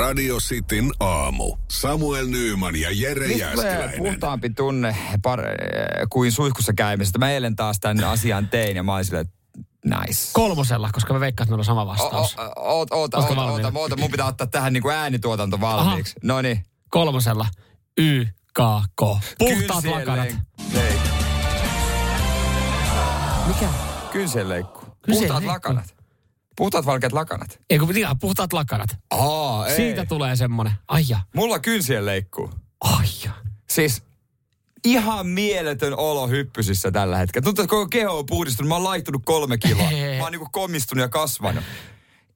Radio Cityn aamu. Samuel Nyyman ja Jere Mistä tulee Jääskeläinen. puhtaampi tunne par, kuin suihkussa käymisestä? Mä eilen taas tämän asian tein ja mä olin silleen, että nice. Kolmosella, koska mä veikkaan, että meillä on sama vastaus. o- Oota, oota, oota, oota, oota, mun pitää ottaa tähän niinku äänituotanto valmiiksi. No niin. Kolmosella. Y, K, K. Puhtaat lakanat. Mikä? Kynsien leikku. Kynsien Puhtaat lakanat. Puhtaat valkeat lakanat. Ei kun ihan puhtaat lakanat. Aa, ei. Siitä tulee semmonen. Aija. Mulla on kynsien leikku. Aija. Siis ihan mieletön olo hyppysissä tällä hetkellä. Tuntuu, että koko keho on puhdistunut. Mä oon laittunut kolme kiloa. Mä oon niinku komistunut ja kasvanut.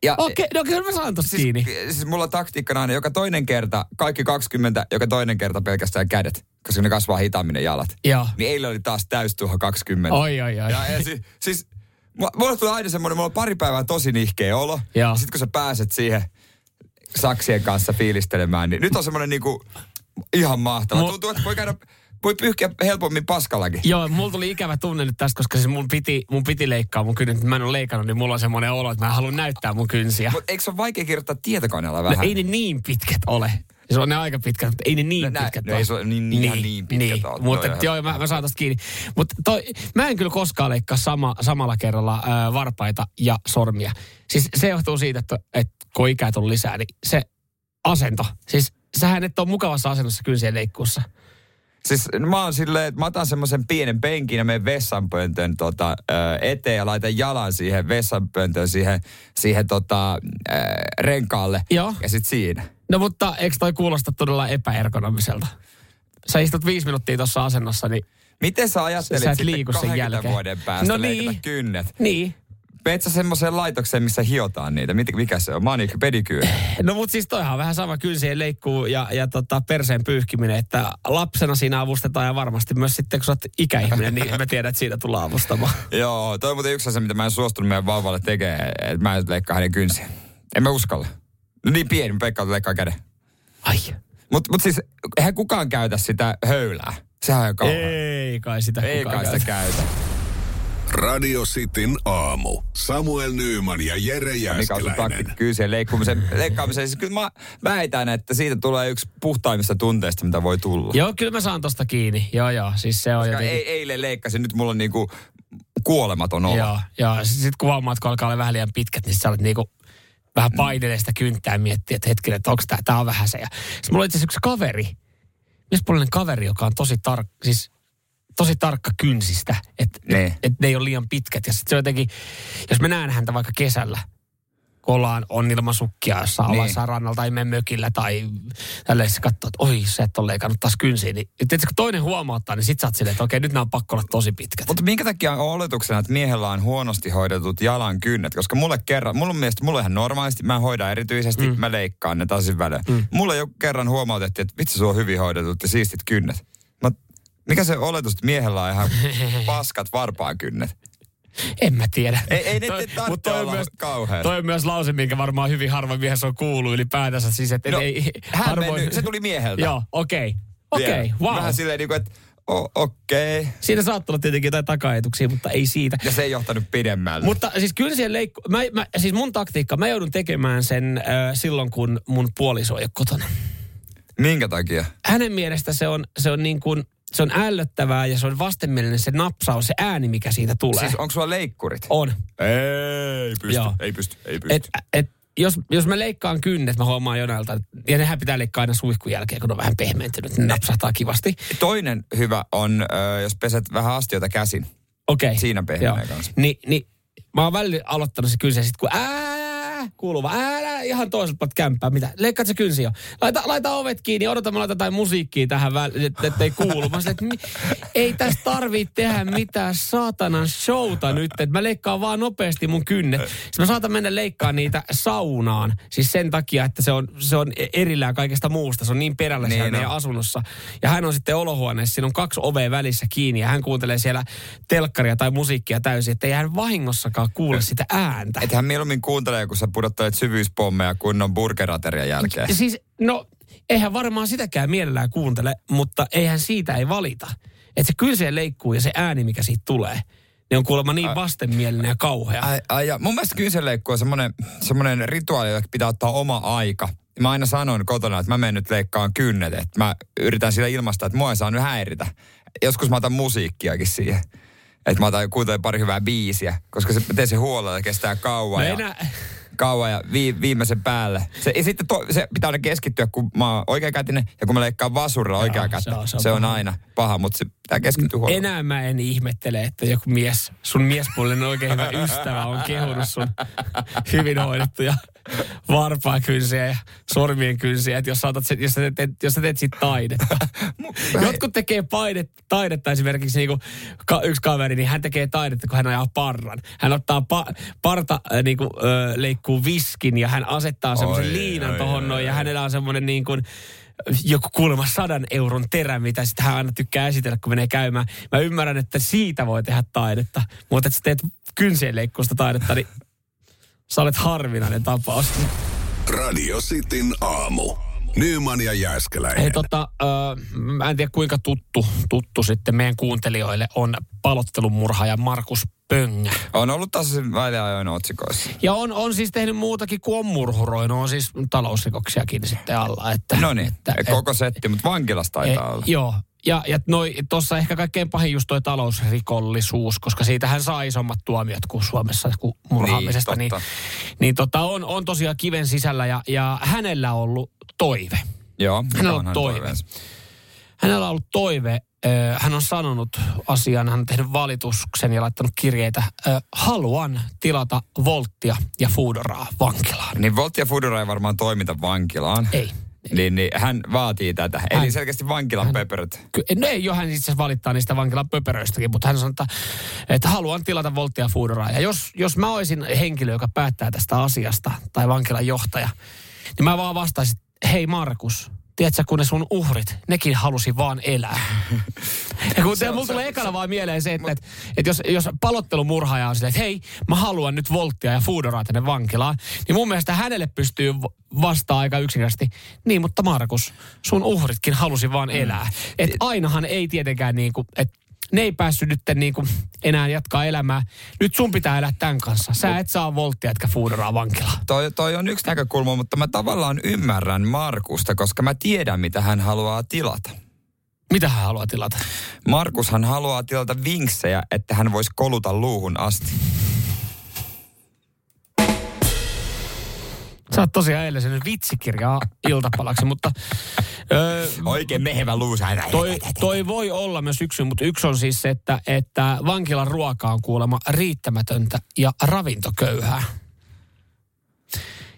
Ja, Okei, no kyllä mä saan tosta Siis, kiinni. siis mulla on taktiikkana aina joka toinen kerta, kaikki 20, joka toinen kerta pelkästään kädet, koska ne kasvaa hitaammin ne jalat. Joo. Niin eilen oli taas täystuha 20. Oi, oi, oi. Ja, ja si, siis mu- mulla tulee aina semmoinen, mulla on pari päivää tosi nihkeä olo. Ja sit kun sä pääset siihen saksien kanssa fiilistelemään, niin nyt on semmoinen niinku ihan mahtava. Mu- Tuntuu, että voi käydä, voi pyyhkiä helpommin paskallakin. Joo, mulla tuli ikävä tunne nyt tästä, koska siis mun piti, mun piti leikkaa mun kynnet. Mä en ole leikannut, niin mulla on semmoinen olo, että mä haluan näyttää mun kynsiä. Mutta eikö se ole vaikea kirjoittaa tietokoneella No, vähän? ei ne niin pitkät ole. Se on ne aika pitkät, mutta ei ne niin No pitkät no ei se ole niin- niin- ihan niin pitkät niin. ole. Mutta on joo, mä, mä saan tosta kiinni. Mutta mä en kyllä koskaan leikkaa sama, samalla kerralla ää, varpaita ja sormia. Siis se johtuu siitä, että, että kun ikää tullut lisää, niin se asento. Siis sähän et ole mukavassa asennossa kynsien leikkuussa. Siis mä oon silleen, että mä otan semmoisen pienen penkin ja menen vessanpöntön tota, eteen ja laitan jalan siihen vessanpöntön siihen, siihen tota, renkaalle. Joo. Ja sit siinä. No mutta eikö toi kuulosta todella epäergonomiselta? Sä istut viisi minuuttia tuossa asennossa, niin... Miten sä ajattelit Sä sitten liiku sen 20 jälkeen. vuoden päästä No niin. kynnet? Niin. Meet sä semmoiseen laitokseen, missä hiotaan niitä? Mit, mikä se on? Manik, pedikyyri. No mutta siis toihan on vähän sama kynsien leikkuu ja, ja tota, perseen pyyhkiminen, että lapsena siinä avustetaan ja varmasti myös sitten kun sä oot ikäihminen, niin mä tiedän, että siinä tullaan avustamaan. Joo, toi on muuten yksi asia, mitä mä en suostunut meidän vauvalle tekemään, että mä en leikkaa hänen kynsiä. En mä uskalla. No niin pieni, Pekka leikkaa käden. Ai. Mutta mut siis, eihän kukaan käytä sitä höylää. Sehän on. Ei kai sitä Ei kai sitä käytä. käytä. Radio Cityn aamu. Samuel Nyyman ja Jere Mikä on Jääskeläinen. taktiikka kyysien leikkumisen, leikkaamiseen? Siis kyllä mä väitän, että siitä tulee yksi puhtaimmista tunteista, mitä voi tulla. Joo, kyllä mä saan tosta kiinni. Joo, joo. Siis se on Koska jotenkin... ei, eilen leikkasin, nyt mulla on niinku kuolematon olo. Joo, joo. Sitten kun huomaat, kun alkaa olla vähän liian pitkät, niin sä olet niinku vähän painelee sitä kynttää ja miettiä, että hetkinen, että onko tää, tää on vähän se. Ja sitten mulla on itse asiassa yksi kaveri, miespuolinen kaveri, joka on tosi tarkka, siis tosi tarkka kynsistä, että Niin. et, et ne ei ole liian pitkät. Ja sitten se jotenkin, jos mä näen häntä vaikka kesällä, kun ollaan, on ilman sukkia jossain Niin. niin. rannalla tai menen mökillä tai tälleen se katsoo, että oi, sä et ole leikannut taas kynsiä. Niin, tietysti kun toinen huomauttaa, niin sit sä oot silleen, että okei, nyt nämä on pakko olla tosi pitkät. Mutta minkä takia on oletuksena, että miehellä on huonosti hoidetut jalan kynnet? Koska mulle kerran, mulla mielestä, mulla on ihan normaalisti, mä hoidan erityisesti, mm. mä leikkaan ne tasin välein. Mm. Mulle jo kerran huomautettiin, että vitsi sulla on hyvin hoidetut ja siistit kynnet. Mikä se oletus, että miehellä on ihan paskat varpaan kynnet? En mä tiedä. Ei, ei ne Toi- tarvitse mut toi myös, kauhean. toi on myös lause, minkä varmaan hyvin harva mies on kuullut ylipäätänsä. Siis, että No, ei, hän harvoin- mennyt, se tuli mieheltä. Joo, okei. Okei, Vielä. okay, wow. Vähän silleen niin kuin, että o- okei. Okay. Siinä saattaa olla tietenkin jotain takaetuksia, mutta ei siitä. Ja se ei johtanut pidemmälle. Mutta siis kyllä siihen leikku... Mä, mä, siis mun taktiikka, mä joudun tekemään sen äh, silloin, kun mun puoliso ei ole kotona. Minkä takia? Hänen mielestä se on, se on niin kuin, se on ällöttävää ja se on vastenmielinen se napsaus, se ääni, mikä siitä tulee. Siis onko sulla leikkurit? on. Ei pysty, Joo. ei pysty, ei pysty. Et, et, jos, jos mä leikkaan kynnet, mä huomaan Jonelta, ja nehän pitää leikkaa aina suihkun jälkeen, kun on vähän pehmentynyt, ne napsahtaa kivasti. Toinen hyvä on, jos peset vähän astioita käsin. Okei. Siinä pehmenee kanssa. Ni, niin mä oon välillä aloittanut se ja sit kun ää, kuuluva, älä ihan toiselta puolelta kämppää, mitä, leikkaat se kynsi jo. Laita, laita ovet kiinni, odota, mä laitan jotain musiikkia tähän väliin, että et ei kuulu. Mä sanoin, että ei tästä tarvii tehdä mitään saatanan showta nyt, että mä leikkaan vaan nopeasti mun kynnet. Sitten mä saatan mennä leikkaa niitä saunaan, siis sen takia, että se on, se on erillään kaikesta muusta, se on niin perällä Niin siellä on. meidän asunnossa. Ja hän on sitten olohuoneessa, siinä on kaksi ovea välissä kiinni ja hän kuuntelee siellä telkkaria tai musiikkia täysin, että ei hän vahingossakaan kuule sitä ääntä. Että hän mieluummin kuuntelee, kun sä pudottelet syvyyspommeja kunnon burgeraterian jälkeen. Ja Siis, no, eihän varmaan sitäkään mielellään kuuntele, mutta eihän siitä ei valita. Että se kyllä se leikkuu ja se ääni, mikä siitä tulee, ne on kuulemma niin vastenmielinen ja kauhea. Ai, ai, ja mun mielestä kynsenleikku on semmoinen, semmoinen rituaali, jolla pitää ottaa oma aika. mä aina sanon kotona, että mä menen nyt leikkaan kynnet. Että mä yritän sillä ilmaista, että mua ei saa nyt häiritä. Joskus mä otan musiikkiakin siihen. Että mä otan kuuntelen pari hyvää biisiä, koska se, teen se huolella, kestää kauan. No ja, enää, kauan ja vi, viimeisen päälle. Se, ja sitten to, se pitää aina keskittyä, kun mä oon oikeakätinen ja kun mä leikkaan vasurilla oikea kättä. se on- se on se on aina paha, mutta se pitää keskittyä huolella. enää mä en ihmettele, että joku mies, sun miespuolinen oikein hyvä ystävä on kehunut sun hyvin hoidettuja varpaa kynsiä ja sormien kynsiä, että jos, sä otat sen, jos, sä teet, jos sä teet siitä taidetta. Jotkut tekee paidet, taidetta esimerkiksi niin kuin ka, yksi kaveri, niin hän tekee taidetta, kun hän ajaa parran. Hän ottaa pa, parta äh, niin kuin, ö, leikkuu viskin ja hän asettaa semmoisen Oi, liinan oi, tohon oi, noin ja hänellä on semmoinen niin kuin, joku kuulemma sadan euron terä, mitä sitten hän aina tykkää esitellä, kun menee käymään. Mä ymmärrän, että siitä voi tehdä taidetta, mutta että sä teet kynsien leikkuusta taidetta, niin sä olet harvinainen tapaus. Radio Cityn aamu. Nyman ja Jääskeläinen. Hei tota, ö, mä en tiedä kuinka tuttu, tuttu sitten meidän kuuntelijoille on palottelumurhaaja Markus Pöngä. On ollut taas väliajoin otsikoissa. Ja on, on siis tehnyt muutakin kuin on murhuroinut, on siis talousrikoksiakin sitten alla. Että, No niin, että, koko setti, mutta vankilassa taitaa Eh, olla. Joo. Ja, ja tuossa ehkä kaikkein pahin just toi talousrikollisuus, koska siitähän saa isommat tuomiot kuin Suomessa kuin murhaamisesta. Niin, Niin, totta. niin, tota, on, on tosiaan kiven sisällä ja, ja hänellä on ollut toive. Joo, Hänellä on toive. toiveensa? Hänellä on ollut toive, hän on sanonut asian, hän on tehnyt valituksen ja laittanut kirjeitä. Haluan tilata Volttia ja Foodoraa vankilaan. Niin Volt ja Fudura ei varmaan toimita vankilaan. Ei. Niin, niin hän vaatii tätä. Eli Hän- selkeästi vankilan pöperöt. Ky- no ei jo, hän itse asiassa valittaa niistä vankilan pöperöistäkin, mutta hän sanoi, että, että haluan tilata Volttia Foodoraa. Ja jos, jos mä olisin henkilö, joka päättää tästä asiasta, tai vankilan johtaja, niin mä vaan vastaisin, hei Markus, tiedätkö, kun ne sun uhrit, nekin halusi vaan elää. ja kun Se mulla tulee ekana se- vaan mieleen se, että, että, että jos, jos palottelumurhaaja on silleen, että hei, mä haluan nyt Volttia ja Foodoraa tänne vankilaan, niin mun mielestä hänelle pystyy vastaa aika yksinkertaisesti, niin mutta Markus, sun uhritkin halusi vaan elää. Et ainahan ei tietenkään niin kuin, että ne ei päässyt nyt niin kuin enää jatkaa elämää. Nyt sun pitää elää tämän kanssa. Sä et saa Volttia, etkä Foodoraa vankilaan. Toi, toi on yksi näkökulma, mutta mä tavallaan ymmärrän Markusta, koska mä tiedän, mitä hän haluaa tilata. Mitä hän haluaa tilata? Markushan haluaa tilata vinksejä, että hän voisi koluta luuhun asti. Sä oot tosiaan eilen sen vitsikirjaa iltapalaksi, mutta öö, Oikein mehevä luusa. toi, toi voi olla myös yksi, mutta yksi on siis se, että, että vankilan ruoka on kuulemma riittämätöntä ja ravintoköyhää.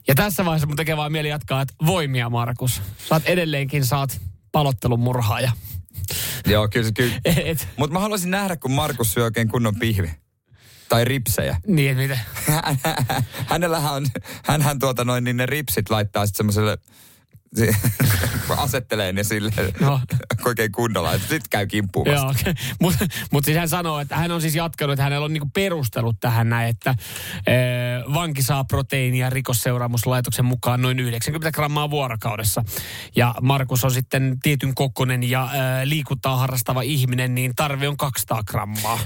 Ja tässä vaiheessa mun tekee vaan mieli jatkaa, että voimia Markus. Oot edelleenkin saat palottelun murhaaja. Joo, kyllä, kyllä. Mutta mä haluaisin nähdä, kun Markus syö oikein kunnon pihvi. Tai ripsejä. niin, et miten? Hänellähän on, hänhän tuota noin, niin ne ripsit laittaa sitten semmoiselle, asettelee ne sille No. oikein kunnolla, että sit käy kimppuun. Joo, okay. mutta mut siis hän sanoo, että hän on siis jatkanut, että hänellä on niinku perustelut tähän näin, että ee, vanki saa proteiinia rikosseuraamuslaitoksen mukaan noin 90 grammaa vuorokaudessa. Ja Markus on sitten tietyn kokonen ja ee, liikuntaa harrastava ihminen, niin tarve on 200 grammaa.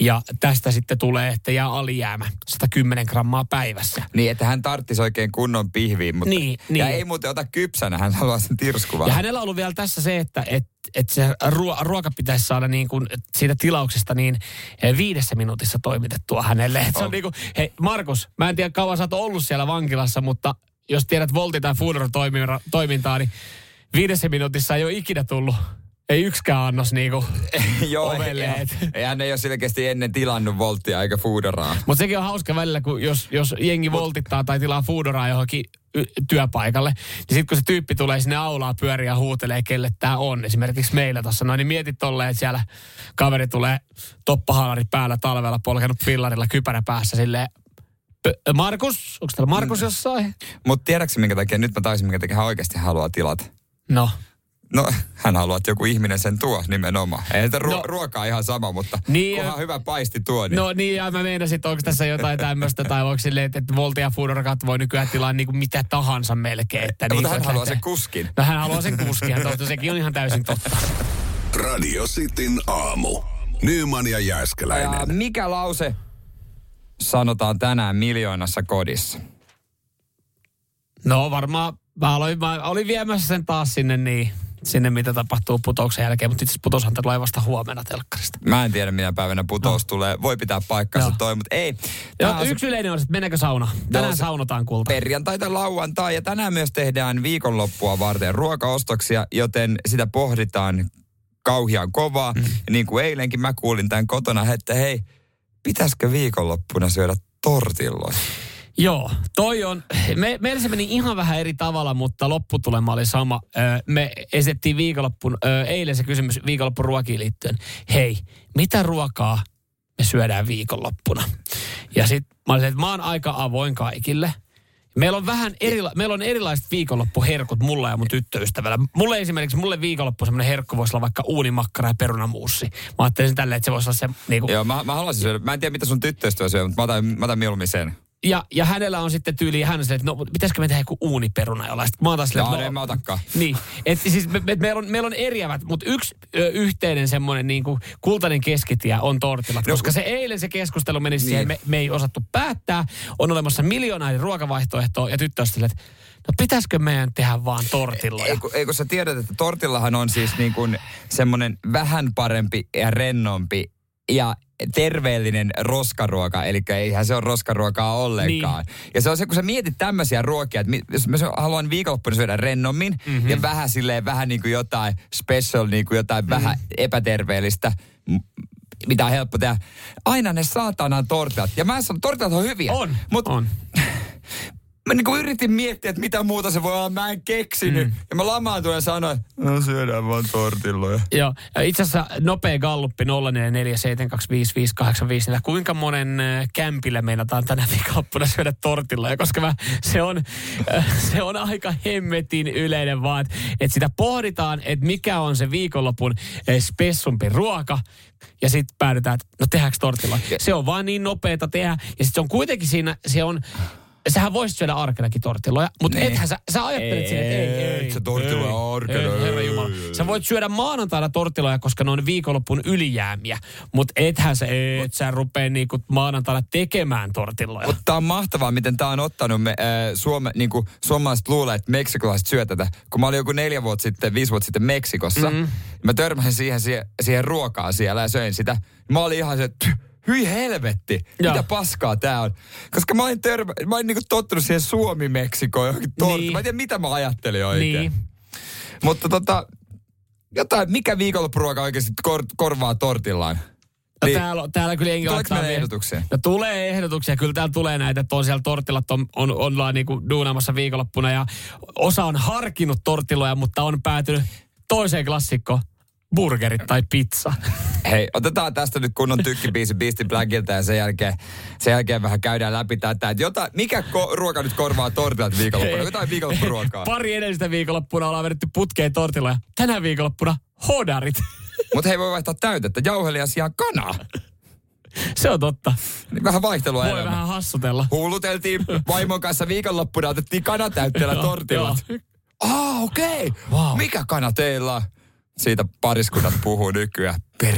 Ja tästä sitten tulee, että jää alijäämä 110 grammaa päivässä. Niin, että hän tarttisi oikein kunnon pihviin, mutta Niin, ja niin. ei muuten ota kypsänä, hän haluaa sen tirskuvan. Ja hänellä on ollut vielä tässä se, että et, et se ruo, ruoka pitäisi saada niin kuin siitä tilauksesta niin eh, viidessä minuutissa toimitettua hänelle. Et se on Oh. niin kuin, hei Markus, mä en tiedä kauan sä oot ollut siellä vankilassa, mutta jos tiedät Volti tai Foodor toimintaa, niin viidessä minuutissa ei ole ikinä tullut. Ei yksikään annos niinku Joo, ovelle. ei, ei, hän ei ole selkeästi ennen tilannut volttia eikä fooderaa. Mutta sekin on hauska välillä, kun jos, jos jengi voltittaa tai tilaa foodoraa johonkin y- työpaikalle, niin sitten kun se tyyppi tulee sinne aulaa pyöriä ja huutelee, kelle tämä on, esimerkiksi meillä tuossa noin, niin mietit tolleen, että siellä kaveri tulee toppahalari päällä talvella, polkenut pillarilla kypärä päässä silleen, "Pö- Markus, onko täällä Markus jossain? Mutta tiedätkö minkä takia, nyt mä taisin minkä takia hän oikeasti haluaa tilata. No, No, hän haluaa, että joku ihminen sen tuo nimenomaan. Ei sitä ruo- No. ruokaa ihan sama, mutta Niin, kunhan ja- hyvä paisti tuo, niin no niin, ja mä meinasin, että onko tässä jotain tämmöistä, tai onko silleen, että, että Volti ja Foodorakat voi nykyään tilaa niin kuin mitä tahansa melkein. Että Ja, niin mutta hän haluaa lähtee- sen kuskin. No hän haluaa sen kuskia, totta, sekin on ihan täysin totta. Radio Cityn aamu. Nyman ja Ja Jääskeläinen. mikä lause sanotaan tänään miljoonassa kodissa? No varmaan Mä, aloin, mä olin viemässä sen taas sinne niin, sinne mitä tapahtuu putouksen jälkeen, mutta itse asiassa putoushan tulee vasta huomenna telkkarista. Mä en tiedä, minä päivänä putous no. tulee. Voi pitää paikkansa Joo. toi, mutta ei. Tää on se yksi yleinen on, että mennäänkö sauna. Tänään se- saunotaan kulta. perjantai tai lauantai. Ja tänään myös tehdään viikonloppua varten ruokaostoksia, joten sitä pohditaan kauhian kovaa. Mm. Ja niin kuin eilenkin mä kuulin tämän kotona, että hei, pitäisikö viikonloppuna syödä tortilloja? Joo, toi on, me, meillä se meni ihan vähän eri tavalla, mutta lopputulema oli sama. Me esitettiin viikonloppun, eilen se kysymys viikonloppun ruokiin liittyen. Hei, mitä ruokaa me syödään viikonloppuna? Ja sitten mä olisin, että mä oon aika avoin kaikille. Meillä on vähän erila- meillä on erilaiset viikonloppuherkut mulla ja mun tyttöystävällä. Mulle esimerkiksi, mulle viikonloppu semmoinen herkku voisi olla vaikka uunimakkara ja perunamuussi. Mä ajattelin tälleen, että se voisi olla se niinku, Joo, mä, mä haluaisin syödä. Mä en tiedä, mitä sun tyttöystävä syö, mutta mä otan, mä otan mieluummin sen. Ja, ja hänellä on sitten tyyli, hän on että no pitäisikö me tehdä joku uuniperuna jollain. Sitten mä oon taas silleen, että no, en mä otakaan. Niin, että siis me, me, meillä, on, meillä on eriävät, mutta yksi ö, yhteinen semmoinen niin kuin kultainen keskitie on tortillat. No, koska se eilen se keskustelu meni niin. Siihen, me, me ei osattu päättää. On olemassa miljoona eri ruokavaihtoehtoa ja tyttö on silleen, että no pitäisikö meidän tehdä vaan tortilloja? Ei, kun, ei kun sä tiedät, että tortillahan on siis niin kuin semmoinen vähän parempi ja rennompi ja terveellinen roskaruoka, eli eihän se ole roskaruokaa ollenkaan. Niin. Ja se on se, kun sä mietit tämmöisiä ruokia, että jos mä haluan viikonloppuna syödä rennommin mm-hmm. ja vähän silleen, vähän niin kuin jotain special, niin kuin jotain mm-hmm. vähän epäterveellistä, mitä on helppo tehdä. Aina ne saatanan tortilat. Ja mä sanon, tortilat on hyviä. On, Mut on. mä niin yritin miettiä, että mitä muuta se voi olla. Mä en keksinyt. Mm. Ja mä lamaantuin ja sanoin, no syödään vaan tortilloja. Joo, itse asiassa nopea galluppi 0447255854. Kuinka monen äh, kämpillä meinataan tänä viikonloppuna syödä tortilloja, koska mä, se, on, äh, se on aika hemmetin yleinen vaan, että et sitä pohditaan, että mikä on se viikonlopun äh, spessumpi ruoka, ja sitten päädytään, että no tehdäänkö tortilla. Se on vaan niin nopeeta tehdä, ja sitten se on kuitenkin siinä, se on, sähän voisit syödä arkenakin tortilloja, mutta Niin. ethän sä, sä ajattelet sinne, että ei, ei. Se tortilla on arkena, Sä voit syödä maanantaina tortilloja, koska ne on viikonloppun ylijäämiä. Mutta ethän sä, et sä rupee niinku maanantaina tekemään tortilloja. Mutta tää on mahtavaa, miten tää on ottanut me, äh, Suome, niinku, suomalaiset luulee, että meksikolaiset syö tätä. Kun mä olin joku neljä vuotta sitten, viisi vuotta sitten Meksikossa, mm-hmm. mä törmäsin siihen, siihen, siihen ruokaan siellä ja söin sitä. Mä olin ihan se, että hyi helvetti, Joo. mitä paskaa tää on. Koska mä olin, törmä, mä olin niinku tottunut siihen Suomi-Meksikoon, johonkin tortti. Niin. Mä en tiedä, mitä mä ajattelin oikein. Niin. Mutta tota, jotain, mikä viikonloppuruoka oikeasti kor, korvaa tortillaan? No Niin. täällä, täällä kyllä jengi Tuleeko meille ehdotuksia? No tulee ehdotuksia. Kyllä täällä tulee näitä, että on siellä tortillat, on, on, ollaan niinku duunaamassa viikonloppuna ja osa on harkinnut tortilloja, mutta on päätynyt toiseen klassikko, burgerit tai pizza. Hei, otetaan tästä nyt kunnon tykkibiisi Beastie Blackilta ja sen jälkeen, sen jälkeen vähän käydään läpi tätä, että jotain, mikä ko- ruoka nyt korvaa tortilat viikonloppuna? Jotain viikonloppuruokaa. Pari edellistä viikonloppuna ollaan vedetty putkeen tortilloja. Tänä viikonloppuna hodarit. Mutta hei, voi vaihtaa täytettä. Jauhelia sijaan kanaa. Se on totta. Niin Vähän vaihtelua Voi elämään. vähän hassutella. Hulluteltiin vaimon kanssa viikonloppuna, otettiin kanatäytteellä joo. Ah, okei. Okay. Wow. Mikä kana teillä on? Siitä pariskunnat puhuu nykyään. Per.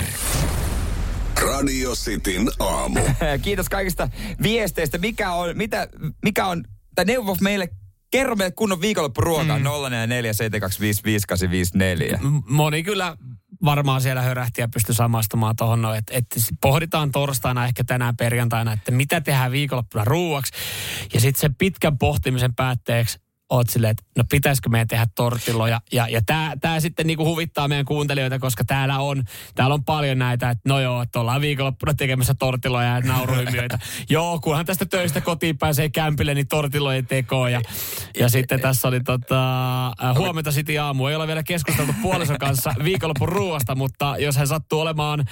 Radio Cityn aamu. Kiitos kaikista viesteistä. Mikä on, mitä, mikä on, tai neuvo meille, kerro meille kunnon viikonloppuruokaa. Mm. 044 M- Moni kyllä varmaan siellä hörähti ja pystyi samastumaan tuohon, no, että, että pohditaan torstaina, ehkä tänään perjantaina, että mitä tehdään viikonloppuna ruuaksi. Ja sitten sen pitkän pohtimisen päätteeksi oot silleen, että no pitäisikö meidän tehdä tortilloja. Ja, ja tämä tää sitten niinku huvittaa meidän kuuntelijoita, koska täällä on, täällä on paljon näitä, että no joo, että ollaan viikonloppuna tekemässä tortilloja ja nauruhymiöitä. joo, kunhan tästä töistä kotiin pääsee kämpille, niin tortillojen tekoon. Ja, ja sitten tässä oli tota, äh, huomenta City aamu. Ei ole vielä keskusteltu puolison kanssa viikonlopun ruoasta, mutta jos hän sattuu olemaan äh,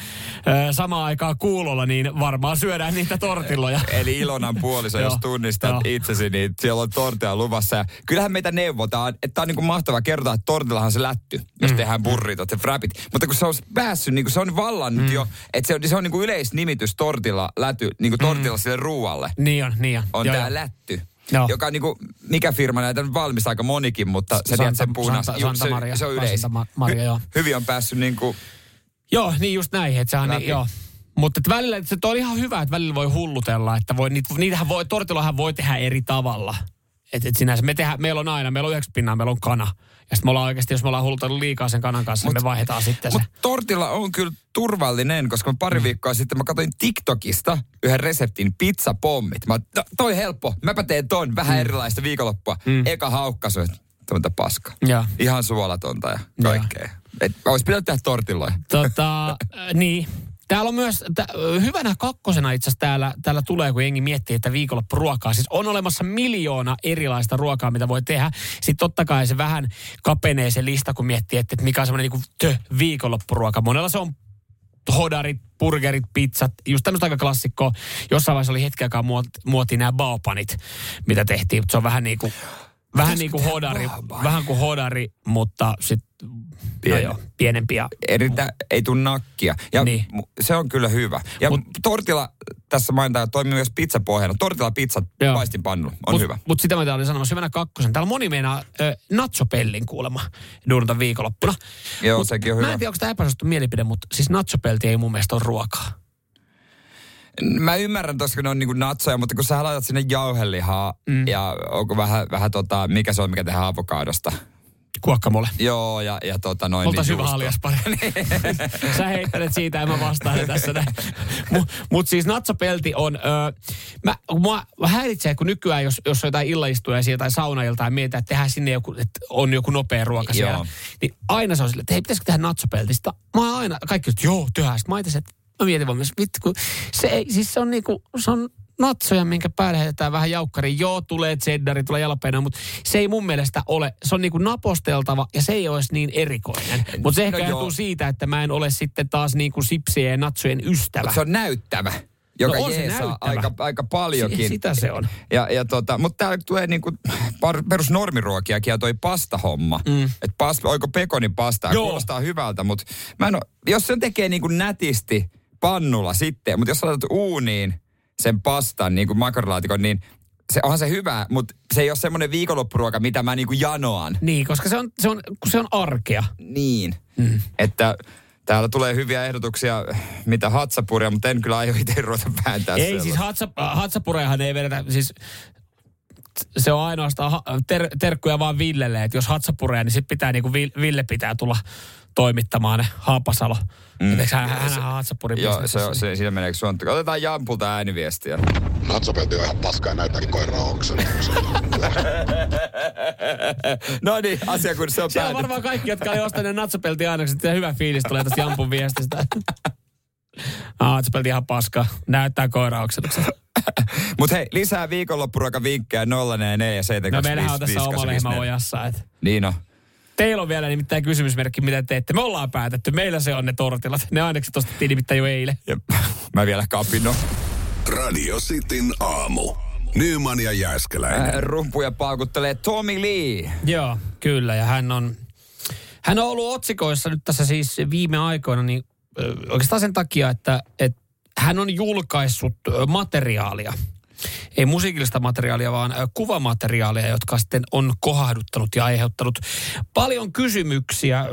samaan aikaan kuulolla, niin varmaan syödään niitä tortilloja. Eli Ilonan puoliso, jos tunnistat itsesi, niin siellä on tortilla luvassa. Kyllähän meitä neuvotaan, että tämä on niinku mahtavaa kertoa, että tortillahan on se lätty, jos mm. tehdään burritot ja frapit. Mutta kun se on päässyt, niin se on vallannut mm. jo, että se on, se on niinku yleisnimitys tortilla, läty, niinku tortilla mm. sille ruualle. Niin on, niin on. On Joo, tämä joo. lätty. Joo. Joka on niinku, mikä firma näitä nyt valmistaa aika monikin, mutta sä tiedät sen punas. Santa, Santa Maria. se, se on yleis. Santa Ma- Maria, joo. Hyvin on päässyt niinku, Joo, niin just näin, että sehän niin, joo. Mutta että välillä, se on ihan hyvä, että välillä voi hullutella, että voi, niitä, niitähän voi, tortillahan voi tehdä eri tavalla. Että et sinänsä me tehdään, meillä on aina, meillä on yhdeksän pinnaa, meillä on kana. Ja sitten me ollaan oikeasti, jos me ollaan hullutellut liikaa sen kanan kanssa, mut, niin me vaihdetaan sitten se. Mutta tortilla on kyllä turvallinen, koska mä pari mm. viikkoa sitten mä katsoin TikTokista yhden reseptin pizzapommit. Mä no, toi helppo, mäpä teen ton, vähän mm. erilaista viikonloppua. Mm. Eka haukkasu, tuota paska. Ja. Ihan suolatonta ja kaikkea. Ja. olisi pitänyt tehdä tortilloja. Tota, niin. Täällä on myös, t- hyvänä kakkosena itse asiassa täällä, täällä tulee, kun jengi miettii, että viikonloppuruokaa. Siis on olemassa miljoona erilaista ruokaa, mitä voi tehdä. Sitten totta kai se vähän kapenee se lista, kun miettii, että, mikä on semmoinen niin tö viikonloppuruoka. Monella se on hodarit, burgerit, pizzat, just tämmöistä aika klassikkoa. Jossain vaiheessa oli hetken aikaa muoti nämä baopanit, mitä tehtiin. Se on vähän niin kuin Vähän niin kuin hodari, vähän kuin hodari, mutta sitten Pien. no joo, pienempi. Ja, Eritä, ei tule nakkia. Ja niin. se on kyllä hyvä. Ja mut, tortilla, tässä mainitaan, toimii myös pizzapohjana. Tortilla pizzat paistinpannu on mut, hyvä. Mutta sitä mä olin sanomassa hyvänä kakkosen. Täällä moni meinaa äh, natsopellin kuulemma duunata viikonloppuna. Joo, mut, sekin on hyvä. Mä en tiedä, onko tämä epäsuosittu mielipide, mutta siis natsopelti ei mun mielestä ole ruokaa. Mä ymmärrän tossa, kun ne on niinku natsoja, mutta kun sä laitat sinne jauhelihaa mm. ja onko vähän, vähän tota, mikä se on, mikä tehdään avokadosta? Kuokkamole. Joo, ja, ja tota noin. Oltais niin hyvä alias pari. Sä heittelet siitä ja mä vastaan tässä Mutta mut siis natsapelti on, öö, mä, mua häiritsee, kun nykyään, jos, jos on jotain illaistuja tai saunailta ja mietitään, että tehdään sinne joku, että on joku nopea ruoka siellä. Joo. Niin aina se on sille, että hei, pitäisikö tehdä natsapeltistä? Mä aina, kaikki että joo, tehdään. Sitten mä ajattelin, että Mä mietin vaan, vittu, kun se, ei, siis se on niinku, se on natsoja, minkä päälle heitetään vähän jaukkari. Joo, tulee cheddari, tulee jalapeno, mutta se ei mun mielestä ole, se on niinku naposteltava ja se ei olisi niin erikoinen. Mutta se ehkä no johtuu siitä, että mä en ole sitten taas niinku sipsien ja natsojen ystävä. Mut se on näyttävä joka no jeesaa aika, aika paljonkin. Sitä se on. Ja, ja tota, mutta täällä tulee niinku perusnormiruokiakin ja toi pastahomma. Mm. Että pasta, oiko pekonin pasta, kuulostaa hyvältä, mutta mä en ole, jos sen tekee niinku nätisti, pannulla sitten, mutta jos laitat uuniin sen pastan, niin kuin makaronilaatikon, niin se onhan se hyvä, mutta se ei ole semmoinen viikonloppuruoka, mitä mä niinku janoan. Niin, koska se on, se on, se on arkea. Niin, mm. että täällä tulee hyviä ehdotuksia, mitä hatsapuria, mutta en kyllä aio itse ruveta vääntää Ei siis hatsa, hatsapureahan ei vedetä, siis se on ainoastaan ter, terkkuja vaan Villelle, että jos hatsapureja, niin sitten pitää niinku Ville pitää tulla toimittamaan ne Haapasalo. Mm. Eikö hän, hän, hän Hatsapurin Joo, se, se, siinä menee suon. Otetaan Jampulta ääniviestiä. Natsopelti on ihan paskaa ja näyttääkin koiraa oksen. no niin, asia kun se on Siellä on varmaan kaikki, jotka oli ostaneet natsopelti ainekset ja hyvä fiilis tulee tästä Jampun viestistä. Ah, natsopelti ihan paskaa. Näyttää koiraukselukselta. Mutta hei, lisää viikonloppuruoka vinkkejä 044 No meillähän on tässä oma lehmä ojassa. Et. Niin on. Teillä on vielä nimittäin kysymysmerkki, mitä teette. Me ollaan päätetty. Meillä se on ne tortilat. Ne ainekset ostettiin nimittäin jo eilen. Ja, mä vielä kapino. Radio Cityn aamu. Nyman ja Jääskeläinen. Äh, rumpuja paukuttelee Tommy Lee. Joo, kyllä. Ja hän on, hän on ollut otsikoissa nyt tässä siis viime aikoina, niin oikeastaan sen takia, että, että hän on julkaissut materiaalia – ei musiikillista materiaalia, vaan kuvamateriaalia, jotka sitten on kohahduttanut ja aiheuttanut paljon kysymyksiä